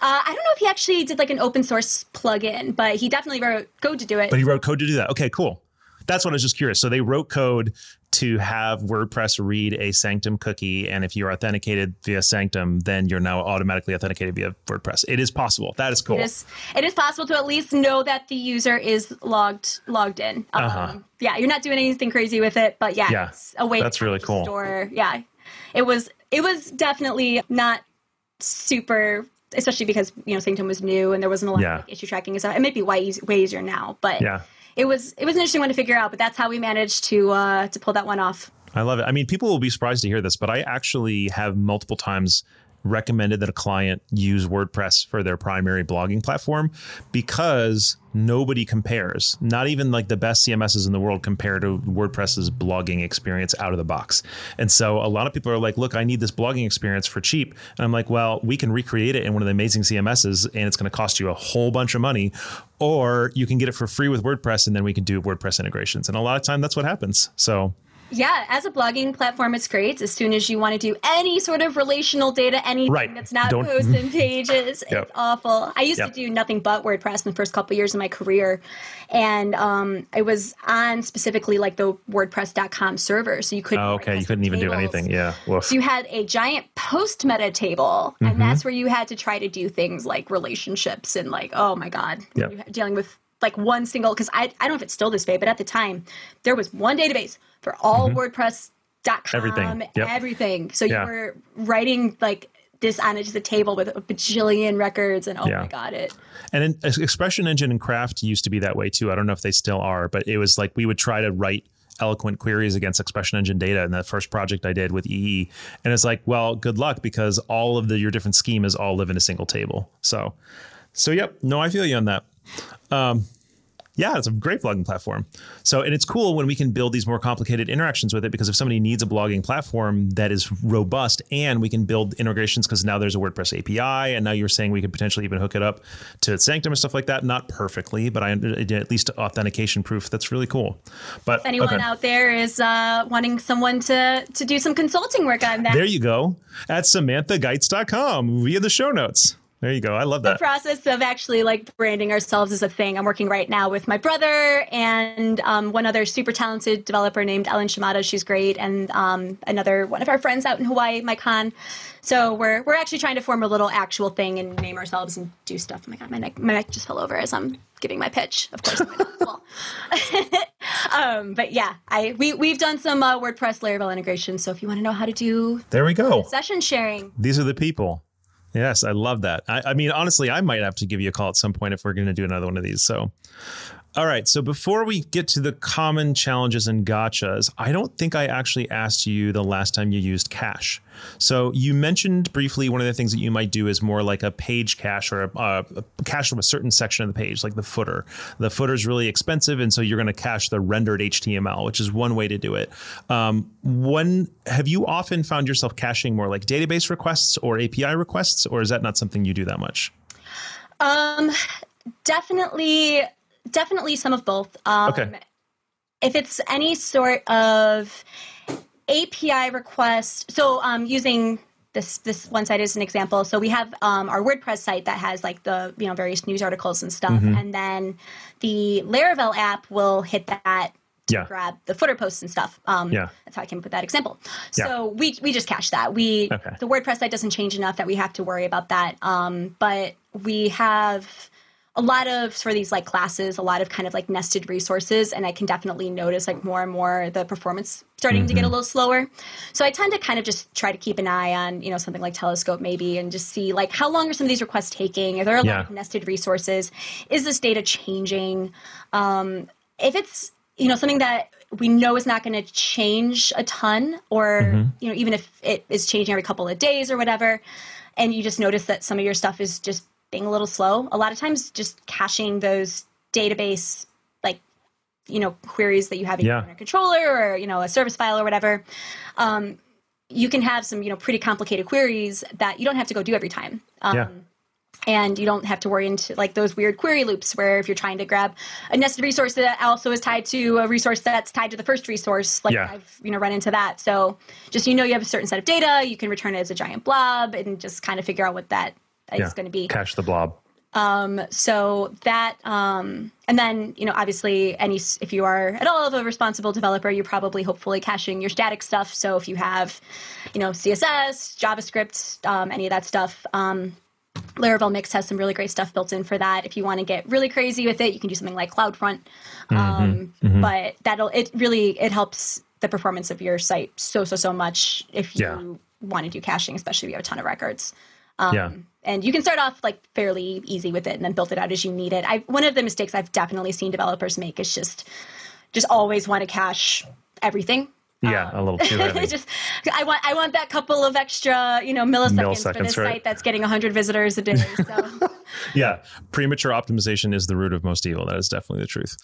Uh, I don't know if he actually did like an open source plugin, but he definitely wrote code to do it. But he wrote code to do that. Okay, cool. That's what I was just curious. So they wrote code to have WordPress read a Sanctum cookie, and if you're authenticated via Sanctum, then you're now automatically authenticated via WordPress. It is possible. That is cool. It is, it is possible to at least know that the user is logged logged in. Um, Uh-huh. Yeah, you're not doing anything crazy with it, but yeah, Yeah, it's a way. that's to really cool. Store, yeah, it was it was definitely not super. Especially because you know Sanctum was new and there wasn't a lot Yeah. of like, issue tracking and stuff. It might be way, way easier now, but Yeah. It was it was an interesting one to figure out. But that's how we managed to uh, to pull that one off. I love it. I mean, people will be surprised to hear this, but I actually have multiple times recommended that a client use WordPress for their primary blogging platform because nobody compares. Not even like the best CMSs in the world compare to WordPress's blogging experience out of the box. And so a lot of people are like, look, I need this blogging experience for cheap. And I'm like, well, we can recreate it in one of the amazing CMSs and it's going to cost you a whole bunch of money. Or you can get it for free with WordPress and then we can do WordPress integrations. And a lot of time that's what happens. So Yeah, as a blogging platform, it's great. As soon as you want to do any sort of relational data, anything Right. that's not Don't- posts and pages, Yep. it's awful. I used Yep. to do nothing but WordPress in the first couple of years of my career, and um, I was on specifically like the WordPress.com server, so you couldn't. Oh, okay, you couldn't even do anything. Yeah. Woof. So you had a giant post meta table, Mm-hmm. and that's where you had to try to do things like relationships and like, oh my god, Yep. You're dealing with like one single because I I don't know if it's still this way, but at the time there was one database for all WordPress.com, Mm-hmm. Everything. Yep. everything. So Yeah. you were writing like this on just a table with a bajillion records, and oh Yeah. my god, it. And in, Expression Engine and Craft used to be that way too. I don't know if they still are, but it was like we would try to write eloquent queries against Expression Engine data in that first project I did with EE. And it's like, well, good luck because all of the your different schemas all live in a single table. So, so yep, no, I feel you on that. Um, yeah, it's a great blogging platform. So, and it's cool when we can build these more complicated interactions with it because if somebody needs a blogging platform that is robust and we can build integrations because now there's a WordPress API and now you're saying we could potentially even hook it up to Sanctum and stuff like that. Not perfectly, but I at least authentication proof. That's really cool. But If anyone okay. out there is uh, wanting someone to to do some consulting work on that, there you go at SamanthaGeitz.com via the show notes. There you go. I love that. The process of actually like branding ourselves as a thing. I'm working right now with my brother and um, one other super talented developer named Ellen Shimada. She's great, and um, another one of our friends out in Hawaii, Mike Hahn. So we're we're actually trying to form a little actual thing and name ourselves and do stuff. Oh my god, my neck my neck just fell over as I'm giving my pitch. Of course, I'm not. Well, um, but yeah, I we we've done some uh, WordPress Laravel integration. So if you want to know how to do There we go. session sharing, These are the people. Yes, I love that. I, I mean, honestly, I might have to give you a call at some point if we're going to do another one of these. So, all right. So before we get to the common challenges and gotchas, I don't think I actually asked you the last time you used cache. So you mentioned briefly one of the things that you might do is more like a page cache or a, a, a cache from a certain section of the page, like the footer. The footer is really expensive, and so you're going to cache the rendered HTML, which is one way to do it. Um, when have you often found yourself caching more like database requests or API requests, or is that not something you do that much? Um, definitely, definitely some of both. Um, Okay. If it's any sort of API request, so um, using this this one site as an example. So we have um, our WordPress site that has like the you know various news articles and stuff, Mm-hmm. and then the Laravel app will hit that to Yeah. grab the footer posts and stuff. Um, Yeah. that's how I came up with that example. Yeah. So we we just cache that. We Okay. the WordPress site doesn't change enough that we have to worry about that. Um, but we have a lot of for these like classes, a lot of kind of like nested resources, and I can definitely notice like more and more the performance starting to get a little slower. So I tend to kind of just try to keep an eye on you know something like Telescope maybe, and just see like how long are some of these requests taking? Are there a Yeah. lot of nested resources? Is this data changing? Um, if it's you know something that we know is not going to change a ton or you know even if it is changing every couple of days or whatever and you just notice that some of your stuff is just being a little slow a lot of times just caching those database like you know queries that you have in Yeah. your controller or you know a service file or whatever um, you can have some you know pretty complicated queries that you don't have to go do every time um, Yeah. and you don't have to worry into like those weird query loops where if you're trying to grab a nested resource that also is tied to a resource that's tied to the first resource like Yeah. i've you know run into that so just you know you have a certain set of data you can return it as a giant blob and just kind of figure out what that Yeah. going to be Cache the blob. Um, so that, um, and then, you know, obviously any, if you are at all of a responsible developer, you're probably hopefully caching your static stuff. So if you have, you know, CSS, JavaScript, um, any of that stuff, um, Laravel Mix has some really great stuff built in for that. If you want to get really crazy with it, you can do something like CloudFront. Um, mm-hmm, mm-hmm. But that'll it really it helps the performance of your site so so so much if you yeah. want to do caching, especially if you have a ton of records. Um, yeah. And you can start off like fairly easy with it and then build it out as you need it. I one of the mistakes I've definitely seen developers make is just just always want to cache everything yeah, um, a little too heavy. just, I want, I want that couple of extra, you know, milliseconds, milliseconds for this right. site that's getting 100 visitors a day. So. yeah, premature optimization is the root of most evil. That is definitely the truth.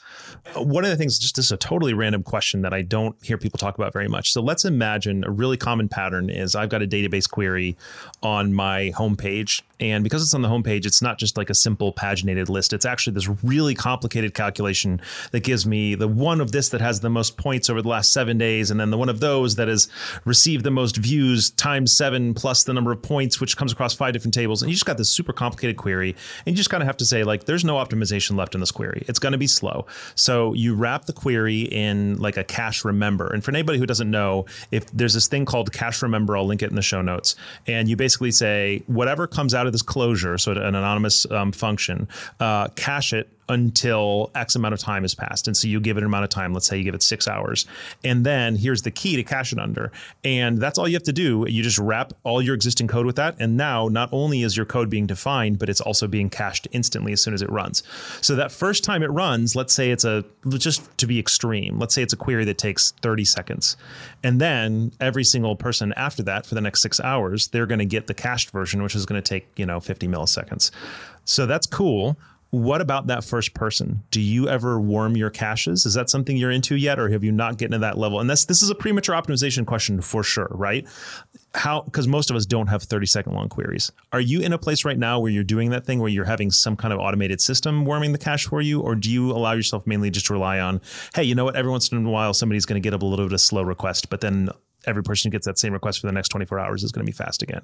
Uh, one of the things, just this is a totally random question that I don't hear people talk about very much. So let's imagine a really common pattern is I've got a database query on my homepage and because it's on the homepage, it's not just like a simple paginated list. It's actually this really complicated calculation that gives me the one of this that has the most points over the last seven days, and then the one of those that has received the most views times seven plus the number of points, which comes across five different tables. And you just got this super complicated query. And you just kind of have to say, like, there's no optimization left in this query. It's going to be slow. So you wrap the query in like a cache remember. And for anybody who doesn't know, if there's this thing called cache remember, I'll link it in the show notes. And you basically say, whatever comes out of this closure, so an anonymous um, function, uh, cache it until X amount of time has passed. And so you give it an amount of time. Let's say you give it six hours. And then here's the key to cache it under. And that's all you have to do. You just wrap all your existing code with that. And now not only is your code being defined, but it's also being cached instantly as soon as it runs. So that first time it runs, let's say it's a, just to be extreme, let's say it's a query that takes 30 seconds. And then every single person after that for the next six hours, they're going to get the cached version, which is going to take, you know, 50 milliseconds. So that's cool what about that first person? Do you ever warm your caches? Is that something you're into yet, or have you not gotten to that level? And this this is a premature optimization question for sure, right? How because most of us don't have 30 second long queries. Are you in a place right now where you're doing that thing where you're having some kind of automated system warming the cache for you, or do you allow yourself mainly just to rely on, hey, you know what? Every once in a while, somebody's going to get up a little bit of slow request, but then every person who gets that same request for the next 24 hours is going to be fast again.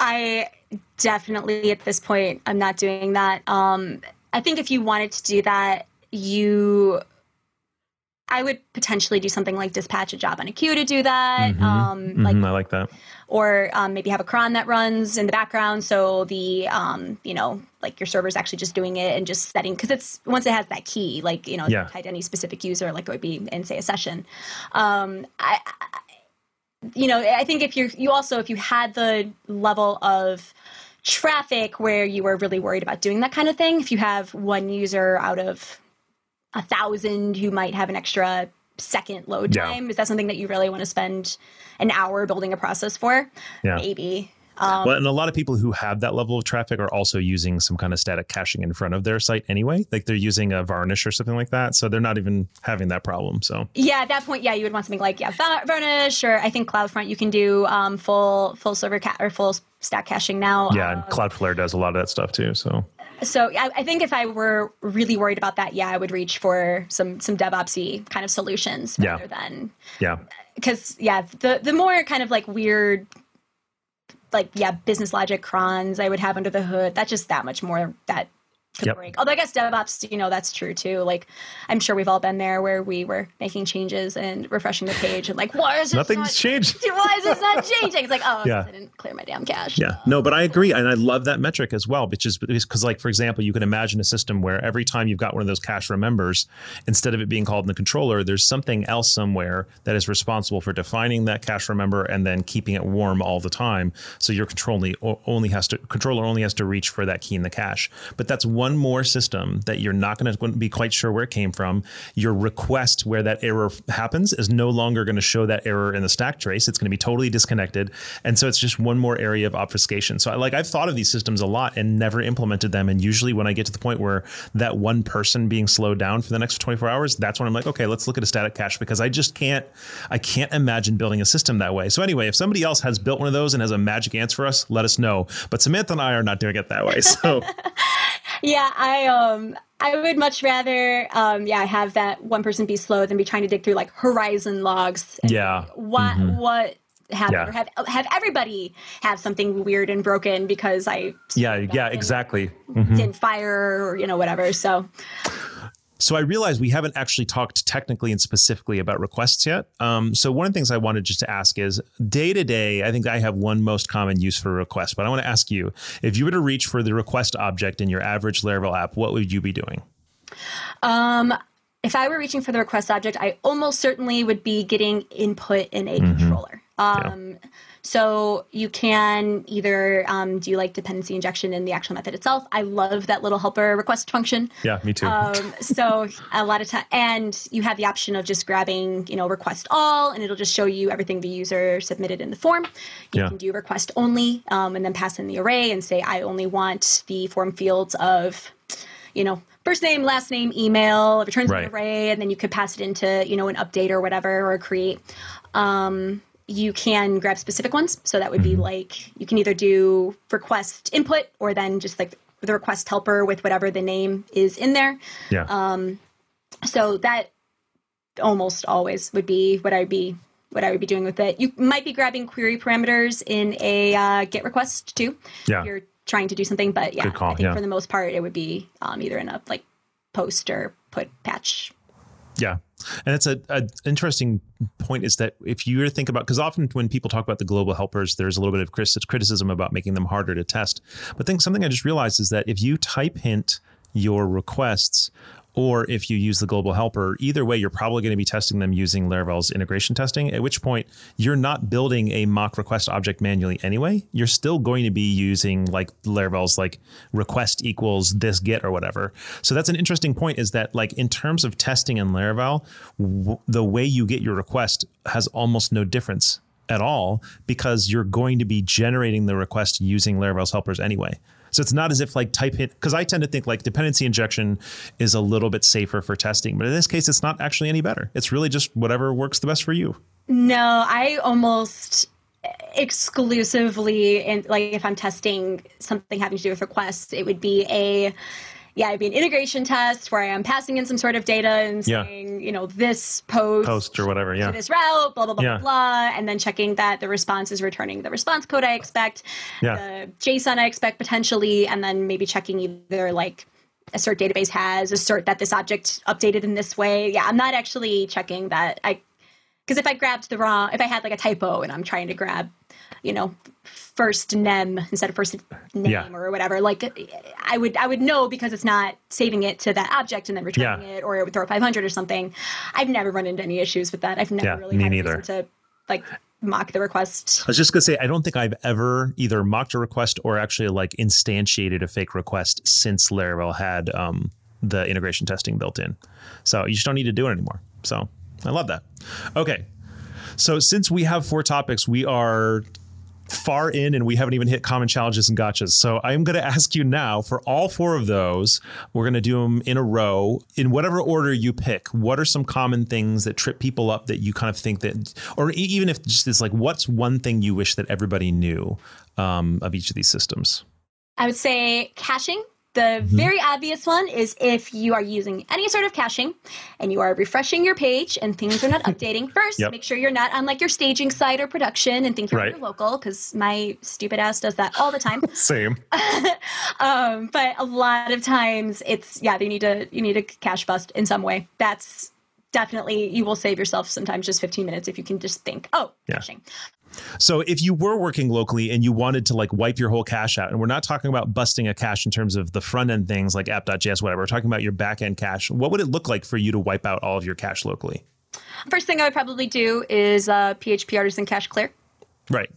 I definitely at this point I'm not doing that. Um, I think if you wanted to do that, you I would potentially do something like dispatch a job on a queue to do that. Mm-hmm. Um, mm-hmm. like I like that. Or um, maybe have a cron that runs in the background, so the um, you know like your server's actually just doing it and just setting because it's once it has that key, like you know yeah. tied to any specific user, like it would be in say a session. Um, I, I you know, I think if you're you also if you had the level of traffic where you were really worried about doing that kind of thing, if you have one user out of a thousand who might have an extra second load time, yeah. is that something that you really want to spend an hour building a process for? Yeah. Maybe. Um, well, and a lot of people who have that level of traffic are also using some kind of static caching in front of their site anyway. Like they're using a varnish or something like that. So they're not even having that problem. So yeah, at that point, yeah, you would want something like yeah, varnish or I think CloudFront. You can do um, full full server ca- or full stack caching now. Yeah, and um, Cloudflare does a lot of that stuff too. So so I, I, think if I were really worried about that, yeah, I would reach for some some DevOpsy kind of solutions rather yeah. than yeah. Because yeah, the the more kind of like weird like yeah business logic crons i would have under the hood. That's just that much more that could yep. break. Although i guess devops you know that's true too. Like i'm sure we've all been there where we were making changes and refreshing the page and like why is nothing's not, changed. Why is this not changing? It's like oh yeah. i didn't clear my damn cache. Yeah. No but i agree and i love that metric as well which is because like for example you can imagine a system where every time you've got one of those cache remembers instead of it being called in the controller there's something else somewhere that is responsible for defining that cache remember and then keeping it warm all the time. So your control only, only has to controller only has to reach for that key in the cache. But that's one more system that you're not going to be quite sure where it came from, your request where that error happens is no longer going to show that error in the stack trace. It's going to be totally disconnected. And so it's just one more area of obfuscation. So I, like I've thought of these systems a lot and never implemented them. And usually when I get to the point where that one person being slowed down for the next 24 hours, that's when I'm like, okay, let's look at a static cache because I just can't, I can't imagine building a system that way. So anyway, if somebody else has built one of those and has a magic answer for us, let us know. But Samantha and I are not doing it that way. So yeah, I um I would much rather um yeah have that one person be slow than be trying to dig through like horizon logs. Yeah. What mm-hmm. what have Yeah. or have have everybody have something weird and broken because I Yeah, yeah, exactly. didn't fire or you know whatever. So So I realize we haven't actually talked technically and specifically about requests yet. Um, so one of the things I wanted just to ask is day to day, I think I have one most common use for a request, but I want to ask you if you were to reach for the request object in your average Laravel app, what would you be doing? Um, if I were reaching for the request object, I almost certainly would be getting input in a Mm-hmm. controller. Um, So you can either um, do like dependency injection in the actual method itself. I love that little helper request function. Yeah, me too. Um, so a lot of time, and you have the option of just grabbing, you know, request all, and it'll just show you everything the user submitted in the form. You Yeah. can do request only, um, and then pass in the array and say, I only want the form fields of, you know, first name, last name, email. It returns Right. an array, and then you could pass it into, you know, an update or whatever, or create. Um, you can grab specific ones. So that would Mm-hmm. be like you can either do request input or then just like the request helper with whatever the name is in there. yeah. um, So that almost always would be what I'd be what I would be doing with it. You might be grabbing query parameters in a uh, GET request too. Yeah. If you're trying to do something, but yeah, call, I think yeah. for the most part it would be um, either in a like post or put patch Yeah. And it's a, a interesting point is that if you were to think about because often when people talk about the global helpers, there's a little bit of criticism about making them harder to test. But think something I just realized is that if you type hint your requests or if you use the global helper, either way, you're probably going to be testing them using Laravel's integration testing, at which point you're not building a mock request object manually anyway. You're still going to be using like Laravel's like request equals this get or whatever. So that's an interesting point is that like in terms of testing in Laravel, w- the way you get your request has almost no difference at all because you're going to be generating the request using Laravel's helpers anyway. So it's not as if like type hint because I tend to think like dependency injection is a little bit safer for testing, but in this case, it's not actually any better. It's really just whatever works the best for you. No, I almost exclusively and like if I'm testing something having to do with requests, it would be a yeah, it'd be an integration test where I am passing in some sort of data and Yeah. saying, you know, this post, Post or whatever. to Yeah. this route, blah blah blah Yeah. blah blah, and then checking that the response is returning the response code I expect, Yeah. the JSON I expect potentially, and then maybe checking either like assert database has assert that this object updated in this way. Yeah, I'm not actually checking that I because if I grabbed the wrong, if I had like a typo and I'm trying to grab, you know, first nem instead of first name Yeah. or whatever, like I would I would know because it's not saving it to that object and then returning Yeah. it, or it would throw 500 or something. I've never run into any issues with that. I've never Yeah, really me had neither. to like mock the request. I was just gonna say I don't think I've ever either mocked a request or actually like instantiated a fake request since Laravel had um, the integration testing built in. So you just don't need to do it anymore. So I love that. Okay. So since we have four topics, we are far in and we haven't even hit common challenges and gotchas. So I'm going to ask you now for all four of those, we're going to do them in a row in whatever order you pick. What are some common things that trip people up that you kind of think that, or even if just it's like, what's one thing you wish that everybody knew um, of each of these systems? I would say caching. The Mm-hmm. very obvious one is if you are using any sort of caching and you are refreshing your page and things are not updating, first Yep. make sure you're not on like your staging site or production and think you're Right. your local because my stupid ass does that all the time. Same. um, but a lot of times it's yeah, you need to you need a cache bust in some way. That's definitely you will save yourself sometimes just 15 minutes if you can just think, oh, Yeah. caching. So if you were working locally and you wanted to like wipe your whole cache out, and we're not talking about busting a cache in terms of the front end things like app.js, whatever, we're talking about your back end cache. What would it look like for you to wipe out all of your cache locally? First thing I would probably do is uh, PHP artisan cache clear. Right.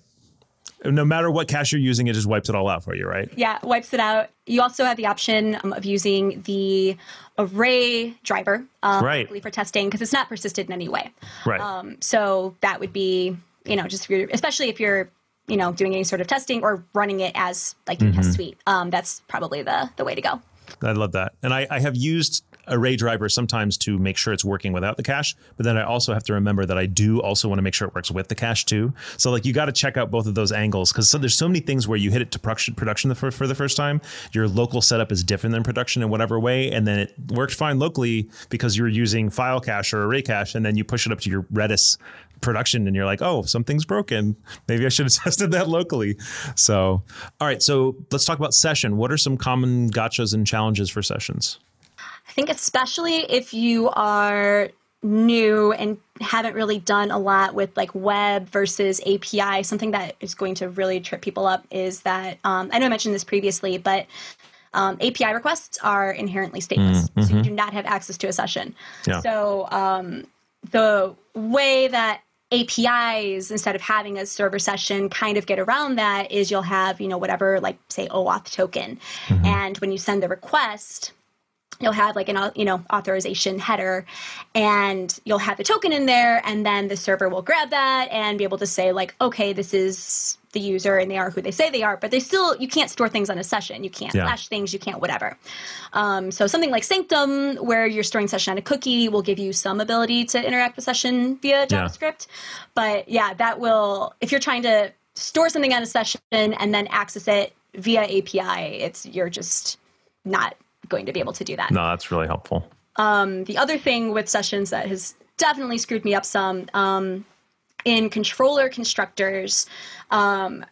No matter what cache you're using, it just wipes it all out for you, right? Yeah, wipes it out. You also have the option um, of using the array driver um, Right. for testing because it's not persisted in any way. Right. Um, so that would be, you know, just for your, especially if you're, you know, doing any sort of testing or running it as like your Mm-hmm. test suite. Um, that's probably the the way to go. I love that. And I, I have used array driver sometimes to make sure it's working without the cache, but then I also have to remember that I do also want to make sure it works with the cache too. So like you got to check out both of those angles because so, there's so many things where you hit it to production production the, for, for the first time. Your local setup is different than production in whatever way, and then it worked fine locally because you were using file cache or array cache, and then you push it up to your Redis production and you're like, oh, something's broken. Maybe I should have tested that locally. So, all right. So let's talk about session. What are some common gotchas and challenges for sessions? I think, especially if you are new and haven't really done a lot with like web versus API, something that is going to really trip people up is that um, I know I mentioned this previously, but um, API requests are inherently stateless, mm-hmm. so you do not have access to a session. Yeah. So um, the way that APIs instead of having a server session kind of get around that is you'll have you know whatever like say OAuth token, mm-hmm. and when you send the request you'll have like an you know authorization header and you'll have the token in there and then the server will grab that and be able to say like okay this is the user and they are who they say they are but they still you can't store things on a session you can't yeah. flash things you can't whatever um, so something like sanctum where you're storing session on a cookie will give you some ability to interact with session via javascript yeah. but yeah that will if you're trying to store something on a session and then access it via api it's you're just not going to be able to do that. No, that's really helpful. Um, the other thing with sessions that has definitely screwed me up some um, in controller constructors, um,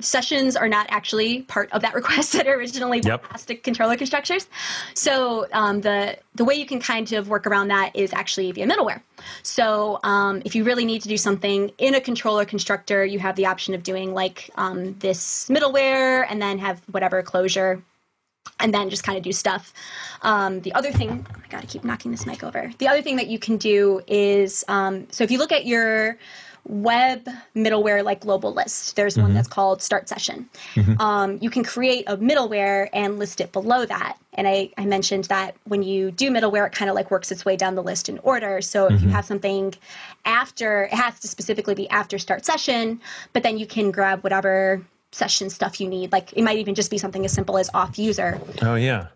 sessions are not actually part of that request that originally yep. passed to controller constructors. So um, the the way you can kind of work around that is actually via middleware. So um, if you really need to do something in a controller constructor, you have the option of doing like um, this middleware and then have whatever closure and then just kind of do stuff. Um, the other thing, oh my god, I keep knocking this mic over. The other thing that you can do is um, so if you look at your web middleware like global list, there's mm-hmm. one that's called Start Session. Mm-hmm. Um, you can create a middleware and list it below that. And I, I mentioned that when you do middleware, it kind of like works its way down the list in order. So if mm-hmm. you have something after, it has to specifically be after Start Session, but then you can grab whatever session stuff you need. Like it might even just be something as simple as auth user. Oh yeah.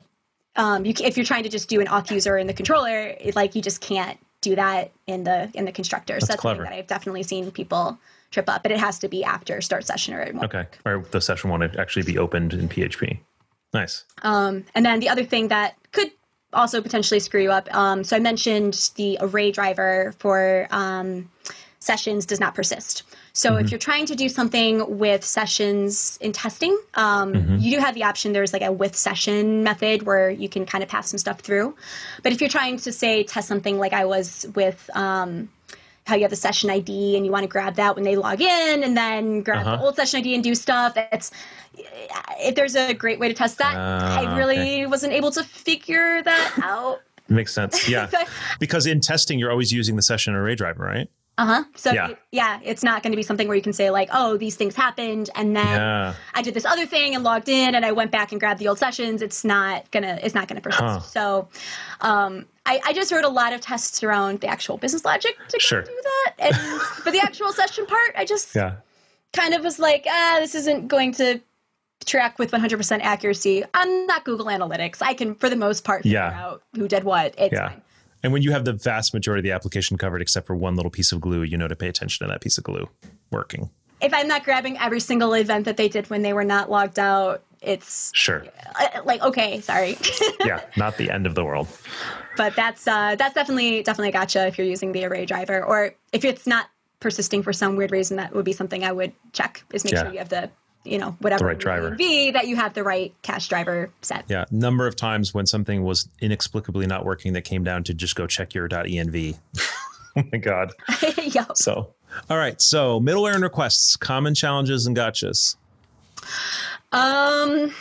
Um, you, if you're trying to just do an auth user in the controller, it, like you just can't do that in the in the constructor. That's so that's clever. something that I've definitely seen people trip up, but it has to be after start session or it won't. Okay, or the session won't actually be opened in PHP. Nice. Um, and then the other thing that could also potentially screw you up. Um, so I mentioned the array driver for um, sessions does not persist. So mm-hmm. if you're trying to do something with sessions in testing, um, mm-hmm. you do have the option. There's like a with session method where you can kind of pass some stuff through. But if you're trying to say test something like I was with. Um, how you have the session ID and you want to grab that when they log in and then grab uh-huh. the old session ID and do stuff. It's if there's a great way to test that, uh, I really okay. wasn't able to figure that out. Makes sense. Yeah. so, because in testing, you're always using the session array driver, right? Uh huh. So yeah. yeah, it's not going to be something where you can say like, oh, these things happened, and then yeah. I did this other thing and logged in, and I went back and grabbed the old sessions. It's not gonna. It's not gonna persist. Huh. So, um, I, I, just wrote a lot of tests around the actual business logic to sure. do that, and for the actual session part, I just yeah. kind of was like, ah, this isn't going to track with 100% accuracy. I'm not Google Analytics. I can, for the most part, figure yeah. out who did what. It's yeah. fine. And when you have the vast majority of the application covered except for one little piece of glue, you know to pay attention to that piece of glue working. If I'm not grabbing every single event that they did when they were not logged out, it's sure uh, like okay, sorry. yeah, not the end of the world. But that's uh, that's definitely definitely a gotcha if you're using the array driver, or if it's not persisting for some weird reason. That would be something I would check. Is make yeah. sure you have the you know whatever the right driver be that you have the right cache driver set yeah number of times when something was inexplicably not working that came down to just go check your env oh my god yep. so all right so middleware and requests common challenges and gotchas um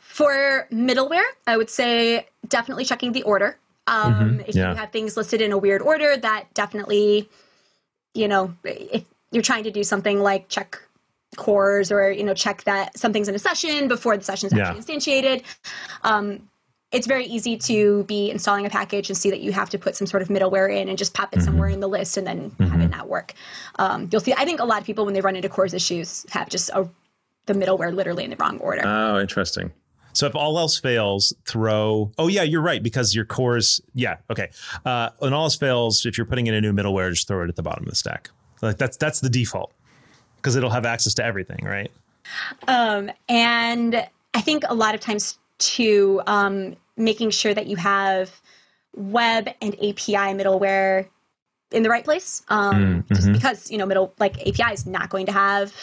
for middleware i would say definitely checking the order um mm-hmm. if yeah. you have things listed in a weird order that definitely you know if you're trying to do something like check CORS or you know check that something's in a session before the session is yeah. actually instantiated. Um, it's very easy to be installing a package and see that you have to put some sort of middleware in and just pop it mm-hmm. somewhere in the list and then mm-hmm. have it not work. Um, you'll see. I think a lot of people when they run into CORS issues have just a, the middleware literally in the wrong order. Oh, interesting. So if all else fails, throw. Oh yeah, you're right because your CORS. Yeah, okay. Uh, when all else fails, if you're putting in a new middleware, just throw it at the bottom of the stack. Like that's that's the default because it'll have access to everything, right? Um, and I think a lot of times too, um, making sure that you have web and API middleware in the right place. Um, Mm, Just mhm. because you know middle like API is not going to have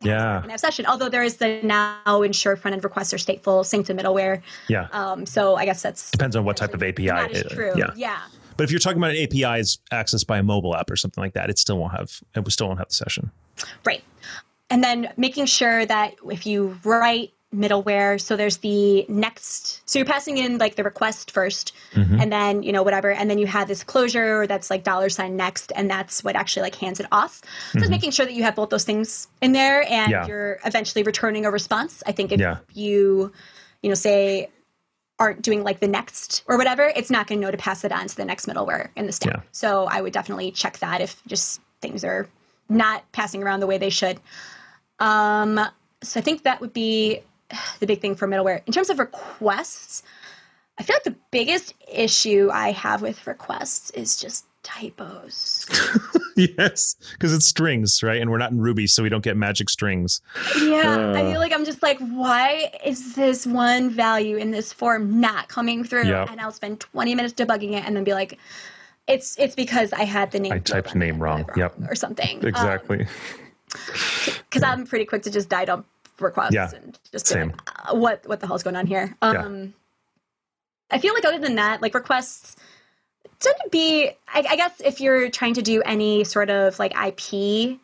Yeah. an app session. Although there is the now ensure front end requests are stateful Sanctum middleware. Yeah. Um, so I guess that's Depends on what type of API. that is true. Yeah. yeah. But if you're talking about an API is accessed by a mobile app or something like that, it still won't have it still won't have the session. Right. And then making sure that if you write middleware, so there's the next, so you're passing in like the request 1st Mm-hmm. and then, you know, whatever. And then you have this closure that's like dollar sign next, and that's what actually like hands it off. Just making sure that you have both those things in there and Mm-hmm. Yeah. you're eventually returning a response. I think if Yeah. you, you know, say, aren't doing like the next or whatever, it's not going to know to pass it on to the next middleware in the stack. Yeah. So I would definitely check that if just things are not passing around the way they should. Um, so I think that would be the big thing for middleware. In terms of requests, I feel like the biggest issue I have with requests is just typos. yes, because it's strings, right? And we're not in Ruby, so we don't get magic strings. Yeah, I Uh. feel like I'm just like, why is this one value in this form not coming through? Yep. And I'll spend 20 minutes debugging it and then be like, it's it's because I had the name. I typed name it wrong. Yep. or something. Exactly. Because I'm pretty quick to just die dump requests Yeah, and just be same. like, uh, what what the hell's going on here? Um, I feel like other than that, like requests tend to be. I, I guess if you're trying to do any sort of like IP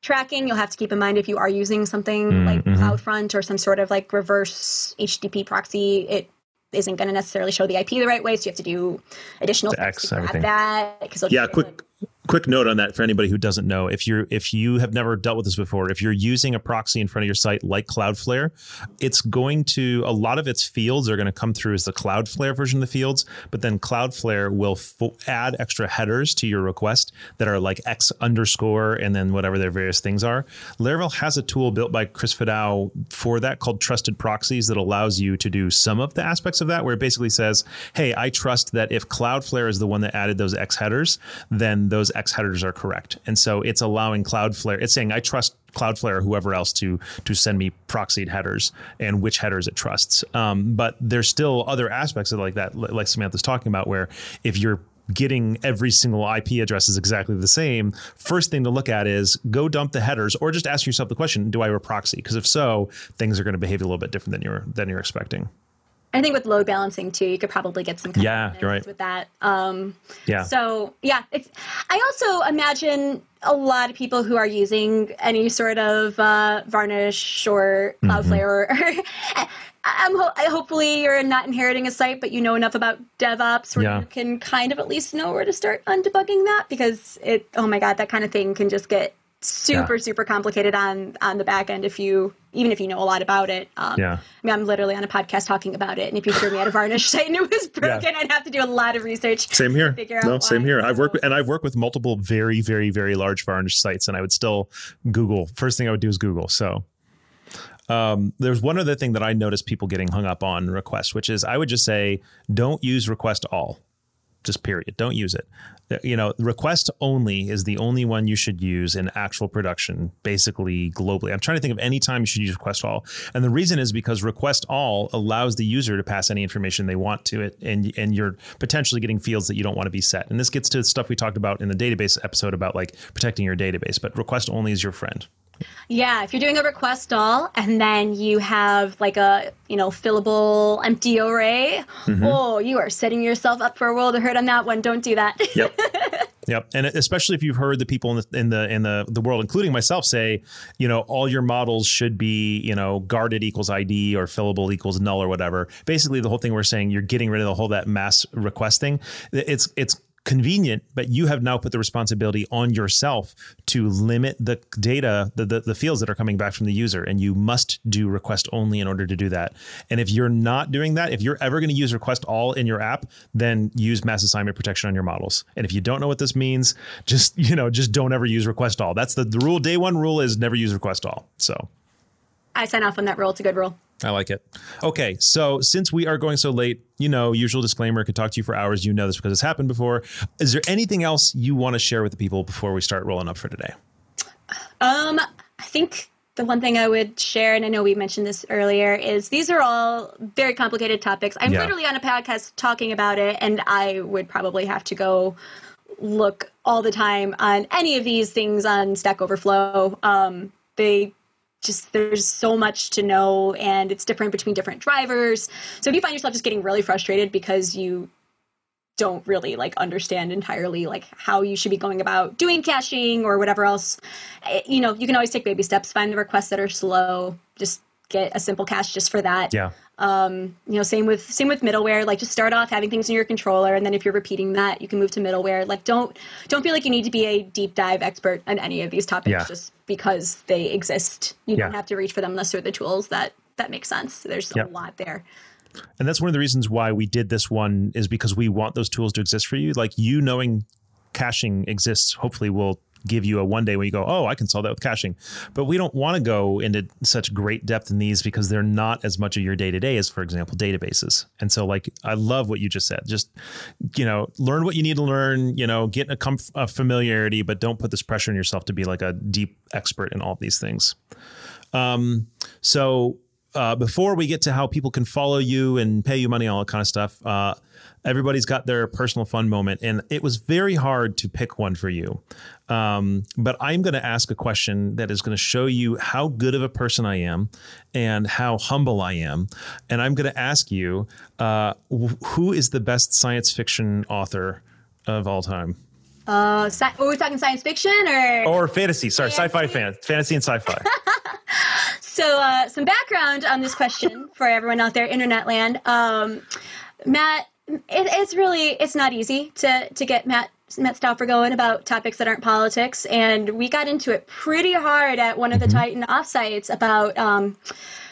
tracking, you'll have to keep in mind if you are using something Mm, like mhm. CloudFront or some sort of like reverse HTTP proxy, it isn't going to necessarily show the IP the right way. So you have to do additional The steps X, to grab everything. that. 'cause it'll Yeah, just- quick quick note on that for anybody who doesn't know. If you're if you have never dealt with this before, if you're using a proxy in front of your site like Cloudflare, it's going to a lot of its fields are going to come through as the Cloudflare version of the fields, but then Cloudflare will fo- add extra headers to your request that are like X underscore and then whatever their various things are. Laravel has a tool built by Chris Fidao for that called Trusted Proxies that allows you to do some of the aspects of that, where it basically says, "Hey, I trust that if Cloudflare is the one that added those X headers, then those X headers are correct." And so it's allowing Cloudflare. It's saying, "I trust." Cloudflare or whoever else to to send me proxied headers and which headers it trusts. Um, but there's still other aspects of like that, like Samantha's talking about, where if you're getting every single IP address is exactly the same, first thing to look at is go dump the headers or just ask yourself the question, do I have a proxy? Because if so, things are going to behave a little bit different than you're than you're expecting. I think with load balancing too, you could probably get some Yeah, you're right. with that. Um, Yeah. So yeah, it's. I also imagine a lot of people who are using any sort of uh, Varnish or Mm-hmm. Cloudflare. Or, I'm ho- hopefully you're not inheriting a site, but you know enough about DevOps where Yeah. you can kind of at least know where to start undebugging that because it. Oh my god, that kind of thing can just get super Yeah. super complicated on on the back end if you even if you know a lot about it. Um, Yeah. I mean, I'm literally on a podcast talking about it, and if you threw me at a varnish site and it was broken, I'd have to do a lot of research. Same here. figure out No, same here. I've worked and I've worked with multiple very, very, very large varnish sites, and I would still Google. First thing I would do is Google. So um, there's one other thing that I noticed people getting hung up on request, which is I would just say don't use request all. Just period. Don't use it. You know, request only is the only one you should use in actual production, basically globally. I'm trying to think of any time you should use request all. And the reason is because request all allows the user to pass any information they want to it, and and you're potentially getting fields that you don't want to be set. And this gets to stuff we talked about in the database episode about like protecting your database. But request only is your friend. Yeah, if you're doing a request all and then you have like a you know fillable empty array, Mm-hmm. oh, you are setting yourself up for a world of hurt on that one. Don't do that. Yep. Yep, and especially if you've heard the people in the in the in the the world, including myself, say, you know, all your models should be, you know, guarded equals ID or fillable equals null or whatever. Basically, the whole thing we're saying, you're getting rid of the whole that mass requesting. It's it's convenient, but you have now put the responsibility on yourself to limit the data, the, the, the fields that are coming back from the user. And you must do request only in order to do that. And if you're not doing that, if you're ever going to use request all in your app, then use mass assignment protection on your models. And if you don't know what this means, just, you know, just don't ever use request all. That's the, the rule. Day one rule is never use request all. So I sign off on that rule. It's a good rule. I like it. Okay, so since we are going so late, you know, usual disclaimer, I could talk to you for hours. You know this because it's happened before. Is there anything else you want to share with the people before we start rolling up for today? Um, I think the one thing I would share, and I know we mentioned this earlier, is these are all very complicated topics. I'm Yeah. literally on a podcast talking about it, and I would probably have to go look all the time on any of these things on Stack Overflow. Um, they just there's so much to know and it's different between different drivers. So if you find yourself just getting really frustrated because you don't really like understand entirely like how you should be going about doing caching or whatever else eh, you know you can always take baby steps find the requests that are slow just get a simple cache just for that Yeah. um, you know same with same with middleware like just start off having things in your controller and then if you're repeating that you can move to middleware like don't don't feel like you need to be a deep dive expert on any of these topics Yeah. just because they exist you Yeah. don't have to reach for them unless they're the tools that that make sense there's Yep. a lot there And that's one of the reasons why we did this one is because we want those tools to exist for you. Like you knowing caching exists, hopefully will give you a one day when you go, oh, I can solve that with caching. But we don't want to go into such great depth in these because they're not as much of your day to day as, for example, databases. And so, like, I love what you just said. Just, you know, learn what you need to learn, you know, get a, comf- a familiarity, but don't put this pressure on yourself to be like a deep expert in all these things. Um, so uh, before we get to how people can follow you and pay you money, all that kind of stuff, uh, everybody's got their personal fun moment, and it was very hard to pick one for you. Um, but I'm going to ask a question that is going to show you how good of a person I am and how humble I am. And I'm going to ask you, uh, wh- who is the best science fiction author of all time? uh sci- are we talking science fiction or Or fantasy? Sorry, sci-fi Fantasy? fan, fantasy and sci-fi. So, uh, some background on this question for everyone out there, internet land. Um, Matt, it, it's really it's not easy to to get Matt Matt Stauffer going about topics that aren't politics, and we got into it pretty hard at one of the Tighten offsites about. Um,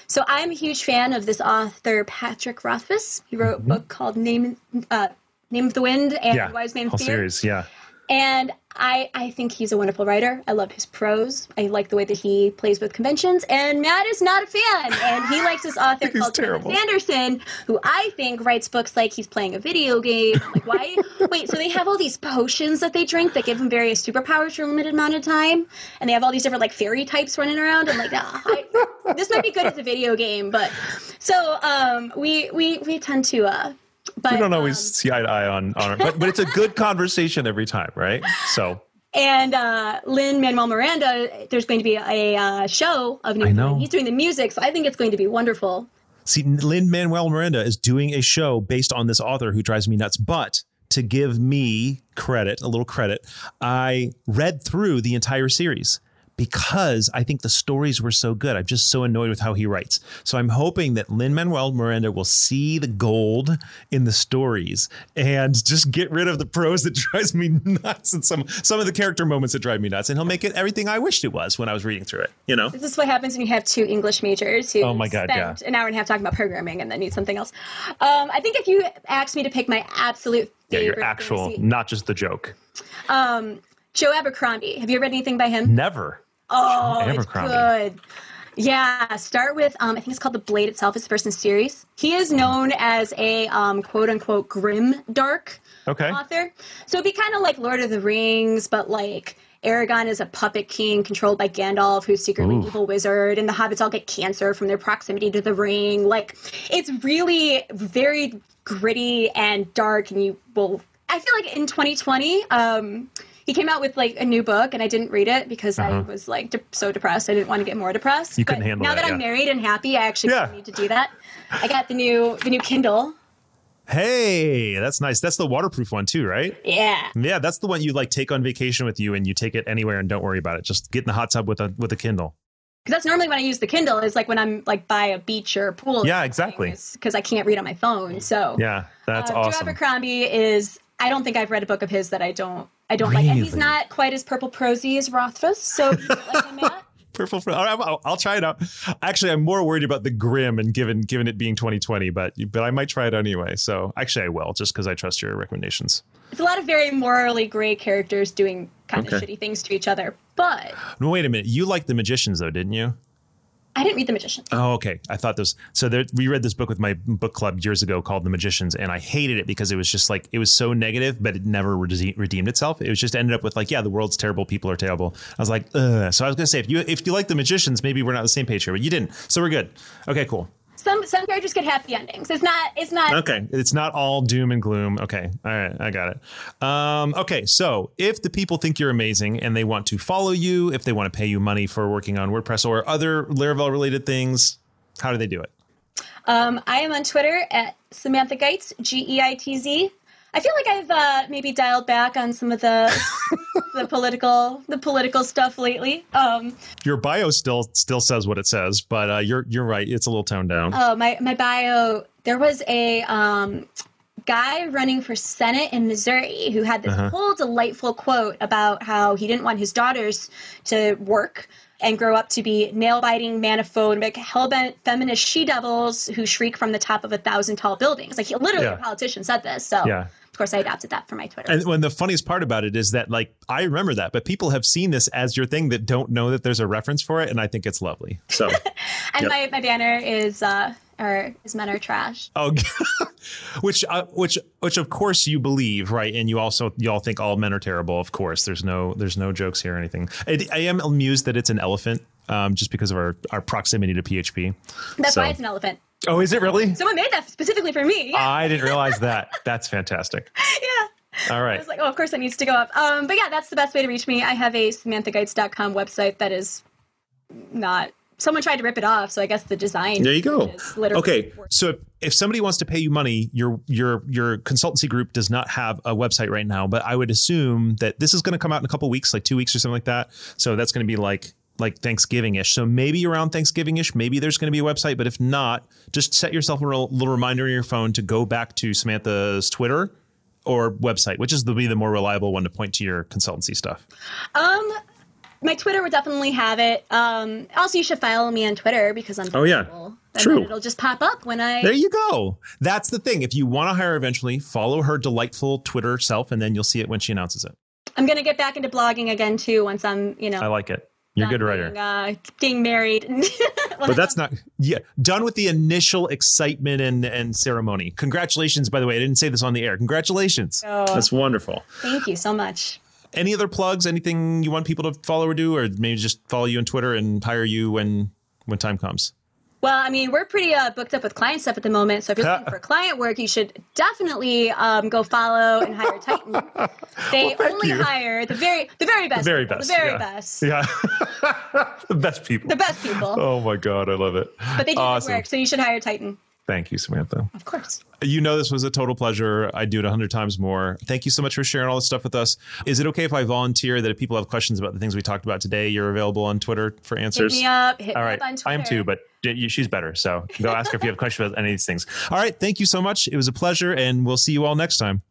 so, I'm a huge fan of this author Patrick Rothfuss. He wrote a book called Name uh, Name of the Wind and yeah, Wise Man Fear. series. Yeah. And I, I think he's a wonderful writer. I love his prose. I like the way that he plays with conventions. And Matt is not a fan. And he likes this author called terrible. Sanderson, who I think writes books like he's playing a video game. I'm like, why? Wait, so they have all these potions that they drink that give them various superpowers for a limited amount of time, and they have all these different like fairy types running around. I'm like, ah, I, this might be good as a video game, but so um, we we we tend to. Uh, but we don't always um, see eye to eye on on but but it's a good conversation every time, right? So And uh, Lin Manuel Miranda, there's going to be a uh, show of New I know. He's doing the music, so I think it's going to be wonderful. see, Lin Manuel Miranda is doing a show based on this author who drives me nuts, but. To give me credit, a little credit, I read through the entire series because I think the stories were so good. I'm just so annoyed with how he writes. So I'm hoping that Lin Manuel Miranda will see the gold in the stories and just get rid of the prose that drives me nuts and some some of the character moments that drive me nuts, and he'll make it everything I wished it was when I was reading through it. You know. This is what happens when you have two English majors who Oh my God, spend yeah. an hour and a half talking about programming and then need something else. Um, I think if you asked me to pick my absolute Yeah, your actual, fantasy- not just the joke. um, Joe Abercrombie. Have you ever read anything by him? Never. Oh, it's good. Yeah, start with um, I think it's called The Blade itself. It's the first in the series. He is known as a um, quote unquote grim dark Okay. author. So it'd be kind of like Lord of the Rings, but like Aragorn is a puppet king controlled by Gandalf, who's secretly an evil wizard, and the hobbits all get cancer from their proximity to the ring. Like it's really very gritty and dark, and you will. I feel like in 2020, um, he came out with like a new book, and I didn't read it because I Uh-huh. was like de- so depressed. I didn't want to get more depressed. You couldn't But handle now that, that, I'm married and happy, I actually Yeah. need to do that. I got the new the new Kindle. Hey, that's nice. That's the waterproof one too, right? Yeah. Yeah, that's the one you like take on vacation with you and you take it anywhere and don't worry about it. Just get in the hot tub with a with a Kindle. Because that's normally when I use the Kindle is like when I'm like by a beach or a pool. Yeah, exactly. Because I can't read on my phone. So Yeah, that's uh, awesome. Abercrombie is. I don't think I've read a book of his that I don't. I don't like, and he's not quite as purple prosy as Rothfuss. So like? Purple. Fr- I'll, I'll, I'll try it out. Actually, I'm more worried about the grim and given given it being 2020, but but I might try it anyway. So actually, I will just because I trust your recommendations. it's a lot of very morally gray characters doing kind of shitty things to each other. But No, wait a minute. You liked the magicians though, didn't you? I didn't read The Magician. Oh, okay. I thought this. So there, we read this book with my book club years ago called The Magicians, and I hated it because it was just like it was so negative, but it never rede- redeemed itself. It was just ended up with like, yeah, the world's terrible, people are terrible. I was like, Ugh. so I was gonna say if you if you like The Magicians, maybe we're not on the same page here, but you didn't, so we're good. Okay, cool. Some some characters get happy endings. It's not it's not Okay, it's not all doom and gloom. Okay, all right, I got it. Um, okay, so if the people think you're amazing and they want to follow you, if they want to pay you money for working on WordPress or other Laravel related things, how do they do it? Um, I am on Twitter at Samantha Geitz, G E I T Z. I feel like I've uh, maybe dialed back on some of the the political the political stuff lately. Um, Your bio still still says what it says, but uh, you're you're right. It's a little toned down. oh, my my bio. There was a um, guy running for Senate in Missouri who had this whole delightful quote about how he didn't want his daughters to work and grow up to be nail biting, manophobic, hellbent feminist she devils who shriek from the top of a thousand tall buildings. Like he, literally, Yeah. a politician said this. So Yeah. Of course, I adapted that for my Twitter. And when the funniest part about it is that like I remember that, but people have seen this as your thing that don't know that there's a reference for it, and I think it's lovely. So and Yep. my, my banner is uh or is men are trash. Oh, which, uh, which, which, of course, you believe, right? And you also, you all think all men are terrible. Of course, there's no, there's no jokes here or anything. I, I am amused that it's an elephant, um, just because of our our proximity to PHP. That's So- why it's an elephant. Oh, is it really? Someone made that specifically for me. Yeah. I didn't realize that. That's fantastic. yeah. All right. I was like, oh, of course that needs to go up. Um, but yeah, that's the best way to reach me. I have a SamanthaGeitz.com website that is not. Someone tried to rip it off, so I guess the design. There you go. is literally Okay, so if, if somebody wants to pay you money, your your your consultancy group does not have a website right now, but I would assume that this is going to come out in a couple weeks, like two weeks or something like that. So that's going to be like like Thanksgiving ish. So maybe around Thanksgiving ish, maybe there's going to be a website. But if not, just set yourself a real- little reminder in your phone to go back to Samantha's Twitter or website, which is the be the more reliable one to point to your consultancy stuff. Um, my Twitter would definitely have it. Um, also, you should follow me on Twitter because I'm. Oh, yeah. And True. It'll just pop up when I. There you go. That's the thing. If you want to hire eventually, follow her delightful Twitter self, and then you'll see it when she announces it. I'm gonna get back into blogging again too once I'm, you know. I like it. You're a good writer. being, uh, getting married. But that's not yeah. Done with the initial excitement and and ceremony. Congratulations, by the way. I didn't say this on the air. Congratulations. Oh. That's wonderful. Thank you so much. Any other plugs? Anything you want people to follow or do, or maybe just follow you on Twitter and hire you when when time comes? Well, I mean, we're pretty uh, booked up with client stuff at the moment. So if you're looking for client work, you should definitely um, go follow and hire Tighten. They thank only you. hire the very, the very best, The very people, best. the very yeah. best, Yeah. the best people. the best people. Oh my god, I love it. but they do awesome. good work, so you should hire Tighten, Thank you, Samantha. of course. You know this was a total pleasure. I'd do it a hundred times more. Thank you so much for sharing all this stuff with us. Is it okay if I volunteer that if people have questions about the things we talked about today, you're available on Twitter for Hit answers? me up. Hit All me up on Twitter. I am too, but she's better. So go ask her if you have questions about any of these things. All right, thank you so much. It was a pleasure, and we'll see you all next time.